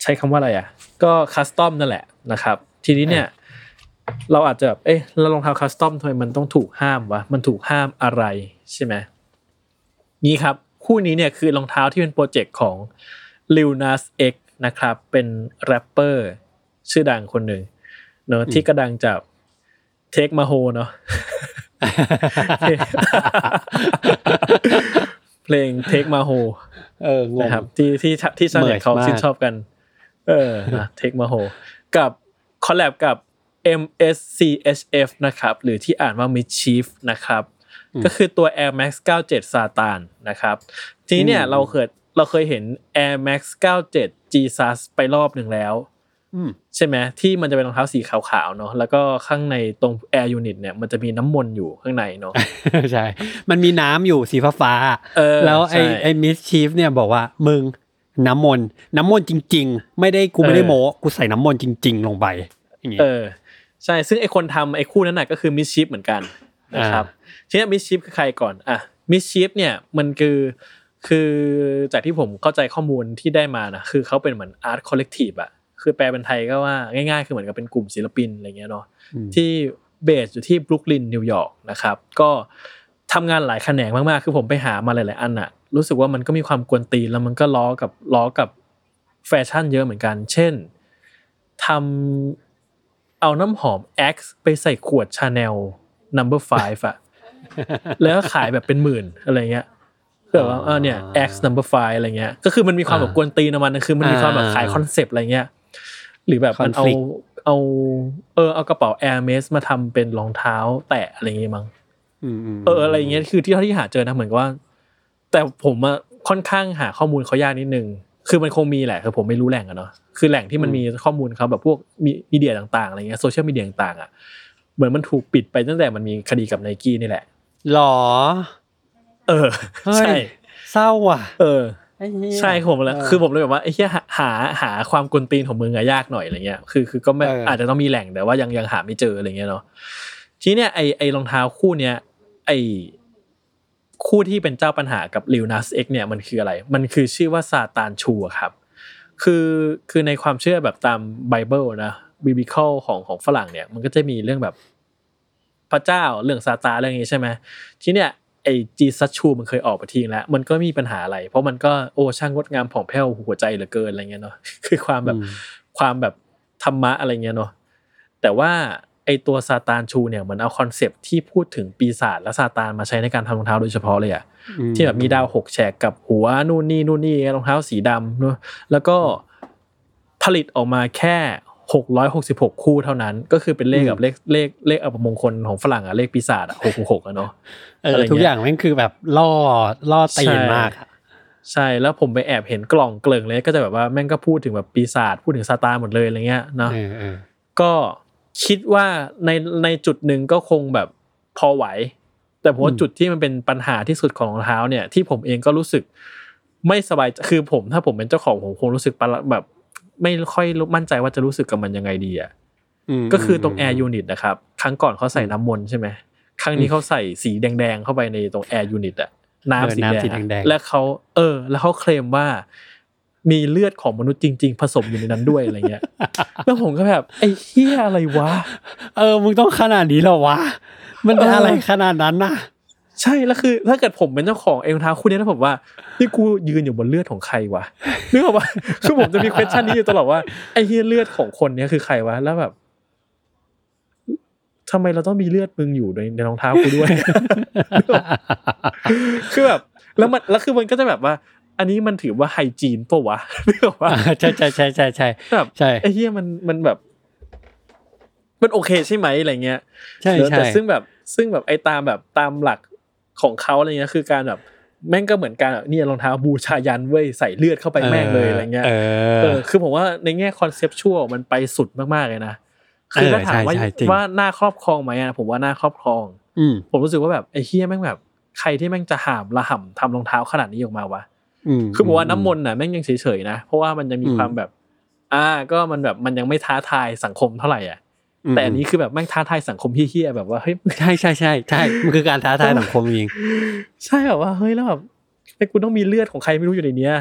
ใช้คำว่าอะไรอะ ก็ custom นั่นแหละนะครับ ทีนี้เนี่ยเราอาจจะแบบเอ๊ะแล้วรองเท้า custom ทำไมมันต้องถูกห้ามวะมันถูกห้ามอะไรใช่ไหมนี่ครับ คู่นี้เนี่ยคือรองเท้าที่เป็นโปรเจกต์ของ Lil Nas X นะครับ เป็นแรปเปอร์ชื่อดังคนหนึ่งเนอะที่ก็ดังจาก take my horse เนาะเพลง take my horse เอองงนะครับที่ที่ที่ชาวเน็ตเขาเหมือนมากชื่นชอบกัน เออ take my horse กับ collab กับ MSCHF นะครับ หรือที่อ่านว่า Mischief นะครับ ก็คือตัว Air Max 97ซาตานนะครับ ทีนี้เนี่ยเราเคยเราเคยเห็น Air Max 97 Jesus ไปรอบหนึ่งแล้วอืม ใช่ไหมที่มันจะเป็นรองเท้าสีขาวๆเนาะแล้วก็ข้างในตรง Air Unit เนี่ยมันจะมีน้ำมนต์อยู่ข้างในเนาะใช่ มันมีน้ำอยู่สีฟ้าๆเออแล้วไอ้ใช่ไอ้มิสชีฟเนี่ยบอกว่ามึงน้ำมนต์น้ำมนต์จริง ๆ ไม่ได้กูไม่ได้เออโม้กูใส่น้ำมนต์จริง ๆ ลงไปอย่างงี้เออใช่ซึ่งไอคนทำไอคู่นั้นน่ะก็คือมิสชิฟเหมือนกันนะครับทีนี้ MSCHF คือใครก่อนอะ MSCHF เนี่ยมันคือคือจากที่ผมเข้าใจข้อมูลที่ได้มานะคือเขาเป็นเหมือน art collective อะ คือแปลเป็นไทยก็ว่าง่ายๆ คือเหมือนกับเป็นกลุ่มศิลปินอะไรเงี้ยเนาะอืมที่ base อยู่ที่บรุกลินนิวยอร์กนะครับก็ทำงานหลายแขนงมากๆ คือผมไปหามาหลาย ๆ อันอะรู้สึกว่ามันก็มีความกวนตีนแล้วมันก็ล้อกับล้อกับแฟชั่นเยอะเหมือนกัน เช่นทำเอาน้ำหอม Axe ไปใส่ขวด Chanel number five อะแล้วก็ขายแบบเป็นหมื่นอะไรเงี้ยคือแบบว่าเออเนี่ย Axe number five อะไรเงี้ย ก็คือมันมีความแบบกวนตีนของมันนะคือมันมีความแบบขายคอนเซปต์อะไรเงี้ย หรือแบบมันเอา Conflict เอาเออเอากระเป๋า Air m e s มาทำเป็นรองเท้า แตะอะไรเงี้ยมั้งอืมมเอออะไรเงี้ยคือที่เท่าที่หาเจอนะเหมือนกับว่า แต่ผมอะค่อนข้างหาข้อมูลเขายากนิดนึงคือมันคงมีแหละคือผมไม่รู้แหล่งอะเนาะคือแหล่งที่มันมีข้อมูลเขาแบบพวกมีมีเดียต่างๆอะไรเงี้ยโซเชียลมีเดียต่างๆอะเหมือนมันถูกปิดไปตั้งแต่มันมีคดีกับไนกี้นี่แหละหรอ เออเฮ้ยใช่เศร้าว่ะ เออไอ้เหี้ย ใช่ผมเลยเออคือผมเลยแบบว่าไอ้เหี้ยหาหาหาความกวนตีนของมึงอะยากหน่อยอะไรเงี้ยคือคือก็ไม่เออออาจจะต้องมีแหล่งแต่ว่ายังยังหาไม่เจออะไรเงี้ยเนาะทีเนี้ยไอไอรองเท้าคู่เนี้ยไอคู่ที่เป็นเจ้าปัญหากับ Lil Nas X เนี่ยมันคืออะไร มันคือชื่อว่า Satan Shoe อะครับ คือคือในความเชื่อแบบตามไบเบิลนะ biblical ของของฝรั่งเนี่ยมันก็จะมีเรื่องแบบพระเจ้าเรื่องซาตานเรื่องนี้ใช่ไหมทีเนี้ย ไอ Jesus Shoe มันเคยออกไปทีนึงแล้ว มันก็มีปัญหาอะไร เพราะมันก็โอ้ช่างงดงามผ่องแผ้วหัวใจเหลือเกินอะไรเงี้ยเนาะคือความแบบอืมความแบบธรรมะอะไรเงี้ยเนาะแต่ว่าไอตัว Satan Shoe เนี่ยเหมือนเอาคอนเซปต์ที่พูดถึงปีศาจและซาตานมาใช้ในการทำรองเท้าโดยเฉพาะเลยอะอืที่แบบมีดาวหกแฉกกับหัวนู่นนี่นู่นนี่รองเท้าสีดำเนอะแล้วก็ผลิตออกมาแค่ หกร้อยหกสิบหกคู่เท่านั้น ก็คือเป็นเลขกับเลขเลขเลขอัปมงคลของฝรั่งอะเลขปีศาจอะหกหกอะเนาะเออะไรอเงี้ยทุกอย่างแม่งคือแบบล่อล่อตีนมากอะใช่แล้วผมไปแอบเห็นกล่องเกลิ่งเลยก็จะแบบว่าแม่งก็พูดถึงแบบปีศาจพูดถึงซาตานหมดเลยอะไรเงี้ยเนาะเออเออก็คิดว่าในในจุดหนึ่งก็คงแบบพอไหว แต่ผมว่าจุดที่มันเป็นปัญหาที่สุดของรองเท้าเนี่ยที่ผมเองก็รู้สึกไม่สบายคือผมถ้าผมเป็นเจ้าของผมคงรู้สึกประหลาดแบบ ไม่ค่อยมั่นใจว่าจะรู้สึกกับมันยังไงดีอะมก็คือตรง Air Unit นะครับ ครั้งก่อนเขาใส่น้ำมนต์ใช่ไหมครั้งนี้เขาใส่สีแดงๆเข้าไปในตรง Air Unit อะน้ำสีเออน้ำสีแดงแดอะงๆและเขาเออ แล้วเขาเคลมว่ามีเลือดของมนุษย์จริง ๆ ผสมอยู่ในนั้นด้วยอะไรเงี้ย แล้วผมก็แบบไอ้เหี้ยอะไรวะ เออ มึงต้องขนาดนี้เหรอวะ มันเออออะไรขนาดนั้นน่ะ ใช่แล้วคือถ้าเกิดผมเป็นเจ้าของเองรองเท้าคู่นี้แล้วผมว่านี่กูยืนอยู่บนเลือดของใครวะนึกออกปะคือผมจะมี question นี้อยู่ตลอดว่าไอ้เหี้ยเลือดของคนเนี้ยคือใครวะแล้วแบบทำไมเราต้องมีเลือดมึงอยู่ในในรองเท้ากูด้วยคือแบบแล้วมันแล้วคือมันก็จะแบบว่า อันนี้มันถือว่าไฮจีนปะวะนึกออกปะใช่ใช่ใช่ใช่ใช่แบบใช่ไอ้เหี้ยมันมันแบบ มันโอเคใช่ไหมอะไรเงี้ยใช่แล้วใช่แต่ซึ่งแบบซึ่งแบบไอ้ตามแบบตามหลัก ของเขาอะไรเงี้ยคือการแบบแม่งก็เหมือนการแบบนี่รองเท้าบูชายันเว้ยใส่เลือดเข้าไปแม่งเลยอะไรเงี้ยเอเอออคือผมว่าในแง่คอนเซปชวลมันไปสุดมากๆเลยนะคือถ้าถามว่าใช่ใช่จริงว่าหน้าครอบครองไหมอะผมว่าหน้าครอบครองอืมผมรู้สึกว่าแบบไอ้เฮียแม่งแบบ ใครที่แม่งจะหามระห่ำทำรองเท้าขนาดนี้ออกมาวะอืมคือผมว่าน้ำมนต์น่ะแม่งยังเฉยๆนะเพราะว่ามันยังมีอืมความแบบ อ่า ก็มันแบบมันยังไม่ท้าทายสังคมเท่าไหร่อะม แต่อันนี้คือแบบแม่งท้าทายสังคมเฮี้ยๆแบบว่าเฮ้ยใช่ใช่ใช่ใช่มันคือการท้าทายสังคมจริงใช่แบบว่าเฮ้ยแล้วแบบไอ้กูต้องมีเลือดของใครไม่รู้อยู่ในเนี้ย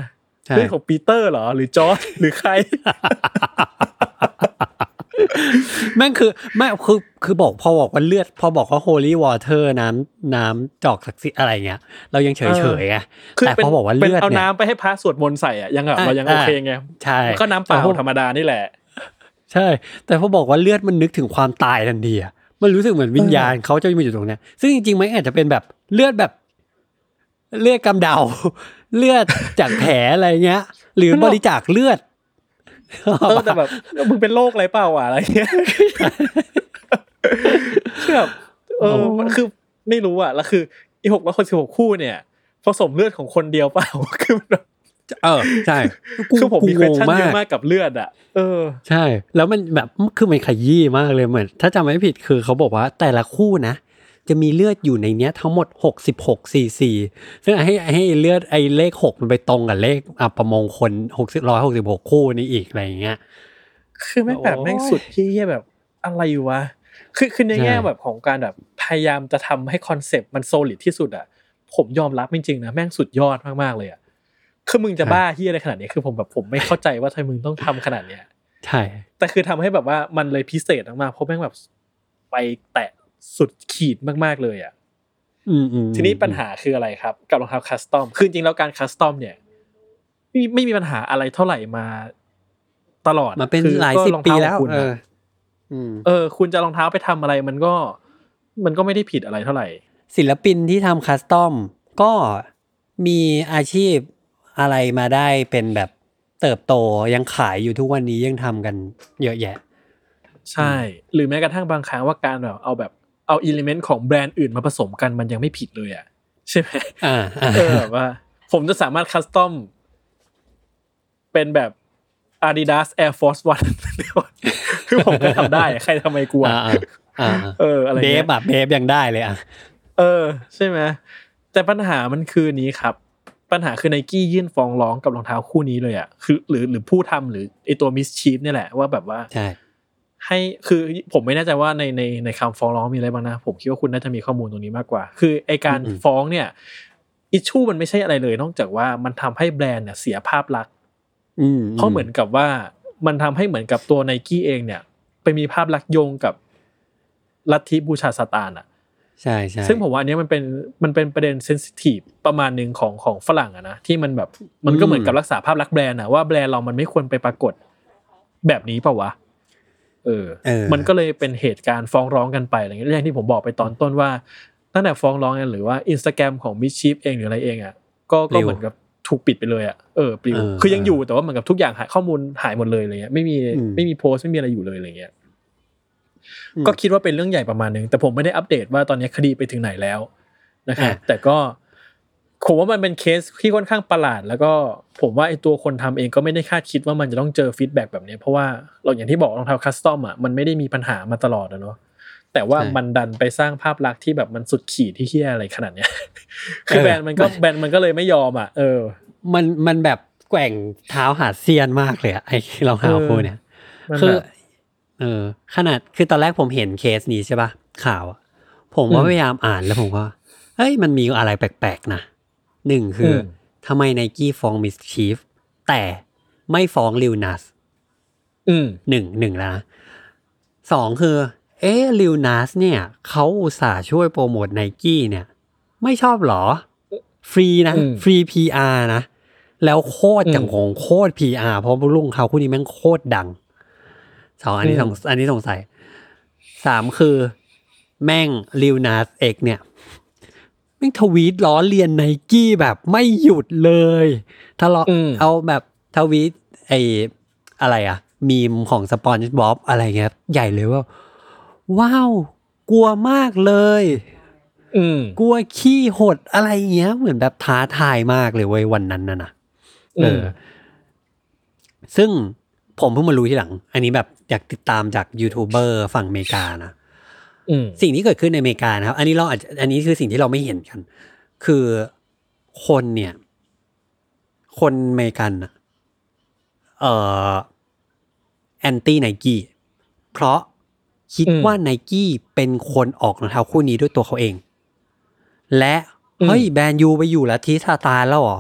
ใช่เลือดของปีเตอร์เหรอหรือจอร์จหรือใครแม่งคือแม่งคือคือบอกพอบอกว่าเลือด พอบอกว่า holy water น้ำน้ำจอกศักดิ์สิทธิ์อะไรเงี้ยเรายังเฉยเฉยๆไงคือแต่เป็นพอบอกว่าเป็นเลือดเอาเนี่ยน้ำไปให้พระสวดมนต์ใส่อะยังแบบอะเรายังโอเคไงใช่ก็น้ำเปล่าแต่พอธรรมดานี่แหละ ใช่ แต่พอบอกว่าเลือดมันนึกถึงความตายทันทีอะมันรู้สึกเหมือนวิญญาณเขาจะมาอยู่ตรงเนี้ยซึ่งจริงๆมันอาจจะเป็นแบบเลือดแบบ เลือดกำเดา เลือดจากแผลอะไรเงี้ย หรือบริจาคเลือดเออแต่แบบมึงเป็นโรคอะไรเปล่าอะอะไรเงี้ยคือแบบเออมันคือไม่รู้อะแล้วคืออีหกร้อยคนสิบหกคู่เนี่ยผสมเลือดของคนเดียวเปล่าคือมันแบบ เออใช่กูคือผมมีกูเคงวงชั่นมาเยกอะมากกับเลือดอะ เออ ใช่ แล้วมันแบบคือมันขยี้มากเลยเหมือน ถ้าจำไม่ผิดคือเขาบอกว่าแต่ละคู่นะ จะมีเลือดอยู่ในเนี้ยทั้งหมดหกสิบหกซีซีซึ่งให้ให้เลือดไอ้เลขหกมันไปตรงกับเลขอัปมงคลหกสิบร้อยหกสิบหกคู่นี้อีกอะไรอย่างเงี้ยคือแม่งแบบโอ้ยแม่งสุดที่เหี้ยแบบอะไรวะคือคือในใช่แง่แบบของการแบบพยายามจะทำให้คอนเซปต์มัน solid ที่สุดอะผมยอมรับจริงๆนะแม่งสุดยอดมากๆเลยอะ คือมึงจะบ้าเหี้ยอะไรขนาดนี้คือผมแบบผมไม่เข้าใจว่าทำไมมึงต้องทำขนาดเนี้ยใช่แต่คือทำให้แบบว่ามันเลยพิเศษมากๆเพราะแม่งแบบไปแตะสุดขีดมากๆเลยอะอืมอืมทีนี้ปัญหาคืออะไรครับ กับรองเท้า custom คือจริงๆแล้วการ custom เนี่ยไม่ไม่มีปัญหาอะไรเท่าไหร่มาตลอดมาเป็นคือหลายก็สิบรองปีเท้าแล้วของคุณเออะออืมเออ คุณจะรองเท้าไปทำอะไรมันก็ มันก็ไม่ได้ผิดอะไรเท่าไหร่ ศิลปินที่ทำ custom ก็มีอาชีพ อะไรมาได้เป็นแบบเติบโตยังขายอยู่ทุกวันนี้ยังทำกันเยอะแยะ ใช่ หรือแม้กระทั่งบางครั้งว่าการแบบเอาแบบเอา element ของแบรนด์อื่นมาผสมกันมันยังไม่ผิดเลยอะใช่ไหมอ่าอ่าเออแบบว่า ผมจะสามารถ custom เป็นแบบ Adidas Air Force One คือผมก็ทำได้ใครทำไมกลัวอ่าอ่าอ่าเอออะไรเงี้ย BAPE อะ BAPE ยังได้เลยอะเออ ใช่ไหมแต่ปัญหามันคือนี้ครับ ปัญหาคือไนกี้ยื่นฟ้องร้องกับรองเท้าคู่นี้เลยอะคือ หรือหรือผู้ทำหรือไอตัว MSCHF เนี่ยแหละว่าแบบว่าใช่ให้คือผมไม่แน่ใจว่าในในในคำฟ้องร้องมีอะไรบ้างนะ ผมคิดว่าคุณน่าจะมีข้อมูลตรงนี้มากกว่า คือไอการฟ้องเนี่ยอิชชูมันไม่ใช่อะไรเลย นอกจากว่ามันทำให้แบรนด์เนี่ยเสียภาพลักษณ์อืมเพราะเหมือนกับว่ามันทำให้เหมือนกับตัวไนกี้เองเนี่ย ไปมีภาพลักษณ์โยงกับลัทธิบูชาซาตานอะ ใช่ใช่ซึ่งผมว่าอันเนี้ยมันเป็นมันเป็นประเด็นเซนซิทีฟประมาณหนึ่งของของฝรั่งอะนะที่มันแบบมันก็เหมือนกับรักษาภาพลักษณ์แบรนด์อะว่าแบรนด์เรามันไม่ควรไปปรากฏแบบนี้เปล่าวะเออเออ มันก็เลยเป็นเหตุการณ์ฟ้องร้องกันไปอะไรเงี้ยเรื่องที่ผมบอกไปตอนต้นว่าตั้งแต่ฟ้องร้องกันหรือว่าอินสตาแกรมของ MSCHF เองหรืออะไรเองอะก็ก็เหมือนกับถูกปิดไปเลยอะเออปลิวเออคือยังอยู่แต่ว่าเหมือนกับทุกอย่างหายข้อมูลหายหมดเลยอะไรเงี้ยไม่มีอืมไม่มีโพสต์ไม่มีอะไรอยู่เลยอะไรเงี้ยอืม ก็คิดว่าเป็นเรื่องใหญ่ประมาณนึงแต่ผมไม่ได้อัปเดตว่าตอนนี้คดีไปถึงไหนแล้วนะครับอะแต่ก็ผมว่ามันเป็นเคสที่ค่อนข้างประหลาด แล้วก็ผมว่าไอตัวคนทำเองก็ไม่ได้คาดคิดว่ามันจะต้องเจอ feedback แบบนี้ เพราะว่าเราอย่างที่บอกรองเท้า custom อะมันไม่ได้มีปัญหามาตลอดนะเนาะแต่ว่าใช่มันดันไปสร้างภาพลักษณ์ที่แบบมันสุดขีดที่เฮี้ยอะไรขนาดเนี้ยคือแบรนด์มันก็แบรนด์มันก็เลยไม่ยอมอะเออ มันมันแบบแกว่งเท้าหาเซียนมากเลยอะไอ้รองเท้าคู่เนี่ยมันคือแบบ เออ ขนาดคือตอนแรกผมเห็นเคสนี้ใช่ปะข่าวอะผมก็อืมพยายามอ่านแล้วผมก็เฮ้ยมันมีอะไรแปลกๆนะหนึ่งคืออมทำไมไนกี้ฟ้องมิสชีฟแต่ไม่ฟ้องลิวนัสอืมหนึ่งหนึ่งแล้วนะสองคือ เอ๊ะลิวนัสเนี่ยเขาอุตส่าห์ช่วยโปรโมทไนกี้เนี่ย ไม่ชอบเหรอ ฟรีนะอืมฟรี PR นะ แล้วโคตรอืมจังของโคตร PR เพราะลุงเขาคู่นี้แม่งโคตรดัง สองอันนี้อืสมงอันนี้สงสัยสามคือแม่งลิวนัสเอกเนี่ยแม่งทวีตล้อเลียนไนกี้แบบไม่หยุดเลยถ้าเราอืมเอาแบบทวีตไออะไรอะมีมของสปอนจ์บ๊อบอะไรเงี้ยใหญ่เลยว่า ว้าว กลัวมากเลยอืมกลัวขี้หดอะไรเงี้ย เหมือนแบบท้าทายมากเลยเว้ยวันนั้นน่ะนะเอออซึ่งผมเพิ่งมารู้ทีหลัง อันนี้แบบ อยากติดตามจากยูทูบเบอร์ฝั่งอเมริกานะอืมสิ่งที่เกิดขึ้นในอเมริกานะครับ อันนี้เราอาจจะอันนี้คือสิ่งที่เราไม่เห็นกัน คือคนเนี่ย คนอเมริกันอะเอ่อ anti Nike เพราะคิดอืมว่าไนกี้เป็นคนออกรองเท้าคู่นี้ด้วยตัวเขาเอง และอืมเฮ้ยแบรนด์ you ไปอยู่ลัทธิซาตานแล้วเหรอ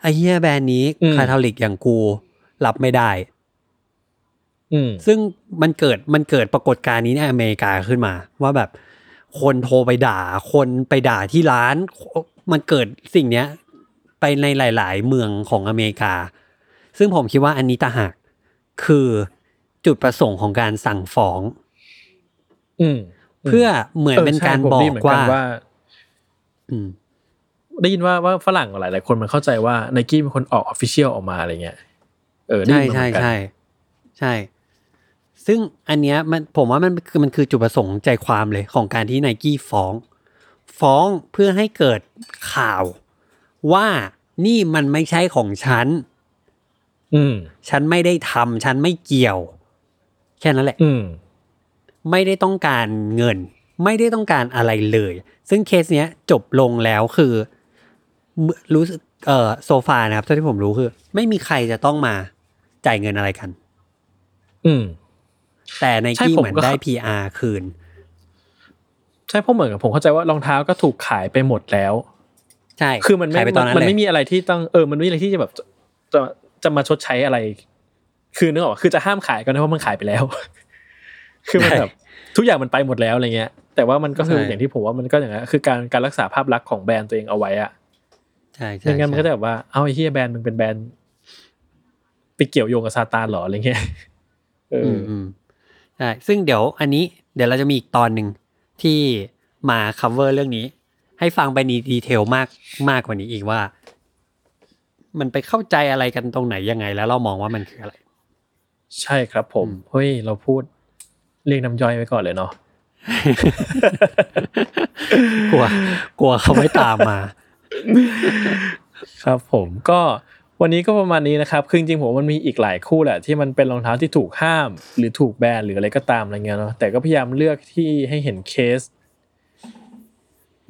ไอ้เหี้ยแบรนด์นี้อืมคาทอลิกอย่างกู รับไม่ได้อืม ซึ่งมันเกิดมันเกิดปรากฏการณ์นี้ในอเมริกาขึ้นมา ว่าแบบคนโทรไปด่า คนไปด่าที่ร้าน มันเกิดสิ่งเนี้ย ไปในหลาย ๆ เมืองของอเมริกา ซึ่งผมคิดว่าอันนี้ต่างหากคือจุดประสงค์ของการสั่งฟ้อง อืมเพื่อเหมือนเป็นใช่การผมบอได้กยินเหมืนว่าว่าอืมได้ยินว่าว่าฝรั่งหลายหลายๆคนมันเข้าใจว่าไนกี้เป็นคนออกออฟฟิเชียลออกมาอะไรเงี้ยเออได้ใช่ยินมาเหใช่มือนกันใช่ใช่ ซึ่งอันเนี้ยมันผมว่ามันคือมันคือจุดประสงค์ใจความเลยของการที่ไนกี้ฟ้อง ฟ้องเพื่อให้เกิดข่าว ว่านี่มันไม่ใช่ของฉัน อืม ฉันไม่ได้ทำฉันไม่เกี่ยว แค่นั้นแหละ อืม ไม่ได้ต้องการเงิน ไม่ได้ต้องการอะไรเลย ซึ่งเคสเนี้ยจบลงแล้วคือเมื่อรู้สึกเอ่อโซฟานะครับเท่าที่ผมรู้คือ ไม่มีใครจะต้องมาจ่ายเงินอะไรกัน อืม แต่ในใช่กี้ผมเหมือนก็ได้ PR คืน ใช่เพราะเหมือนกับผมเข้าใจว่ารองเท้าก็ถูกขายไปหมดแล้ว ใช่ คือมันไม่ขายไปตอนนั้นมันเลยไม่มีอะไรที่ต้องเออ มันไม่มีอะไรที่จะแบบจะจะจะมาชดใช้อะไร คือนึกออกปะคือจะห้ามขายก็ได้เพราะมันขายไปแล้ว คือมันแบบทุกอย่างมันไปหมดแล้วอะไรเงี้ย แต่ว่ามันก็คืออย่างที่ผมว่ามันก็อย่างนั้นคือการการรักษาภาพลักษณ์ของแบรนด์ตัวเองเอาไว้อะใช่ใช่ไม่งั้นมันก็ใช่จะแบบว่าเอาไอ้เฮียแบรนด์มึงเป็นแบรนด์ไปเกี่ยวโยงกับซาตานเหรออะไรเงี้ยเออ อืมอืมใช่ซึ่งเดี๋ยวอันนี้เดี๋ยวเราจะมีอีกตอนหนึ่งที่มา cover เรื่องนี้ ให้ฟังไปในดีเทลมากมากกว่านี้อีกว่า มันไปเข้าใจอะไรกันตรงไหนยังไง แล้วเรามองว่ามันคืออะไร ใช่ครับผมอืมเฮ้ยเราพูดเรียกน้ำย่อยไว้ก่อนเลยเนาะกลัว กลัวเขาไม่ตามมา ครับผมก็ วันนี้ก็ประมาณนี้นะครับคือจริงๆผมมันมีอีกหลายคู่แหละที่มันเป็นรองเท้าที่ถูกห้าม หรือถูกแบนหรืออะไรก็ตามอะไรเงี้ยเนาะแต่ก็พยายามเลือกที่ให้เห็นเคส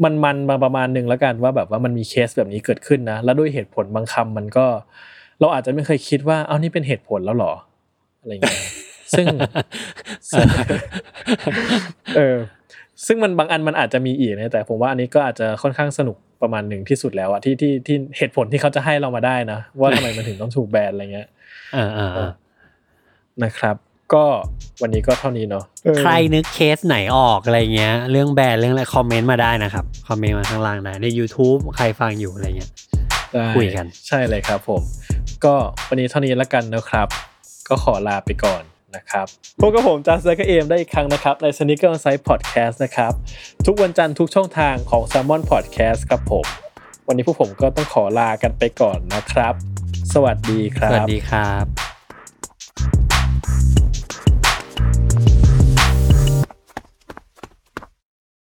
มันมันมาประมาณหนึ่งแล้วกันว่าแบบว่ามันมีเคสแบบนี้เกิดขึ้นนะ แล้วด้วยเหตุผลบางคำมันก็ เราอาจจะไม่เคยคิดว่าเอานี่เป็นเหตุผลแล้วหรออะไรเงี้ยซึ่งซึ่งเออซึ่งมันบางอันมันอาจจะมีอีกนะแต่ผมว่าอันนี้ก็อาจจะค่อนข้างสนุก ประมาณหนึ่งที่สุดแล้วอะที่ที่ที่เหตุผลที่เขาจะให้เรามาได้นะ ว่าทำไมมันถึงต้องถูกแบนอะไรเงี้ยอ่าอ่าอ่านะครับ ก็วันนี้ก็เท่านี้เนาะเออใครนึกเคสไหนออกอะไรเงี้ย เรื่องแบรนด์เรื่องอะไรคอมเมนต์มาได้นะครับ คอมเมนต์มาข้างล่างได้ใน YouTube ใครฟังอยู่อะไรเงี้ยได้คุยกัน ใช่เลยครับผม ก็วันนี้เท่านี้แล้วกันนะครับ ก็ขอลาไปก่อน นะครับพบกับผมจัสเซอร์เอมได้อีกครั้งนะครับ ใน Sneaker On Site Podcast นะครับ ทุกวันจันทร์ทุกช่องทางของ Salmon Podcast ครับผม วันนี้พวกผมก็ต้องขอลากันไปก่อนนะครับ สวัสดีครัสวัสบดีครับ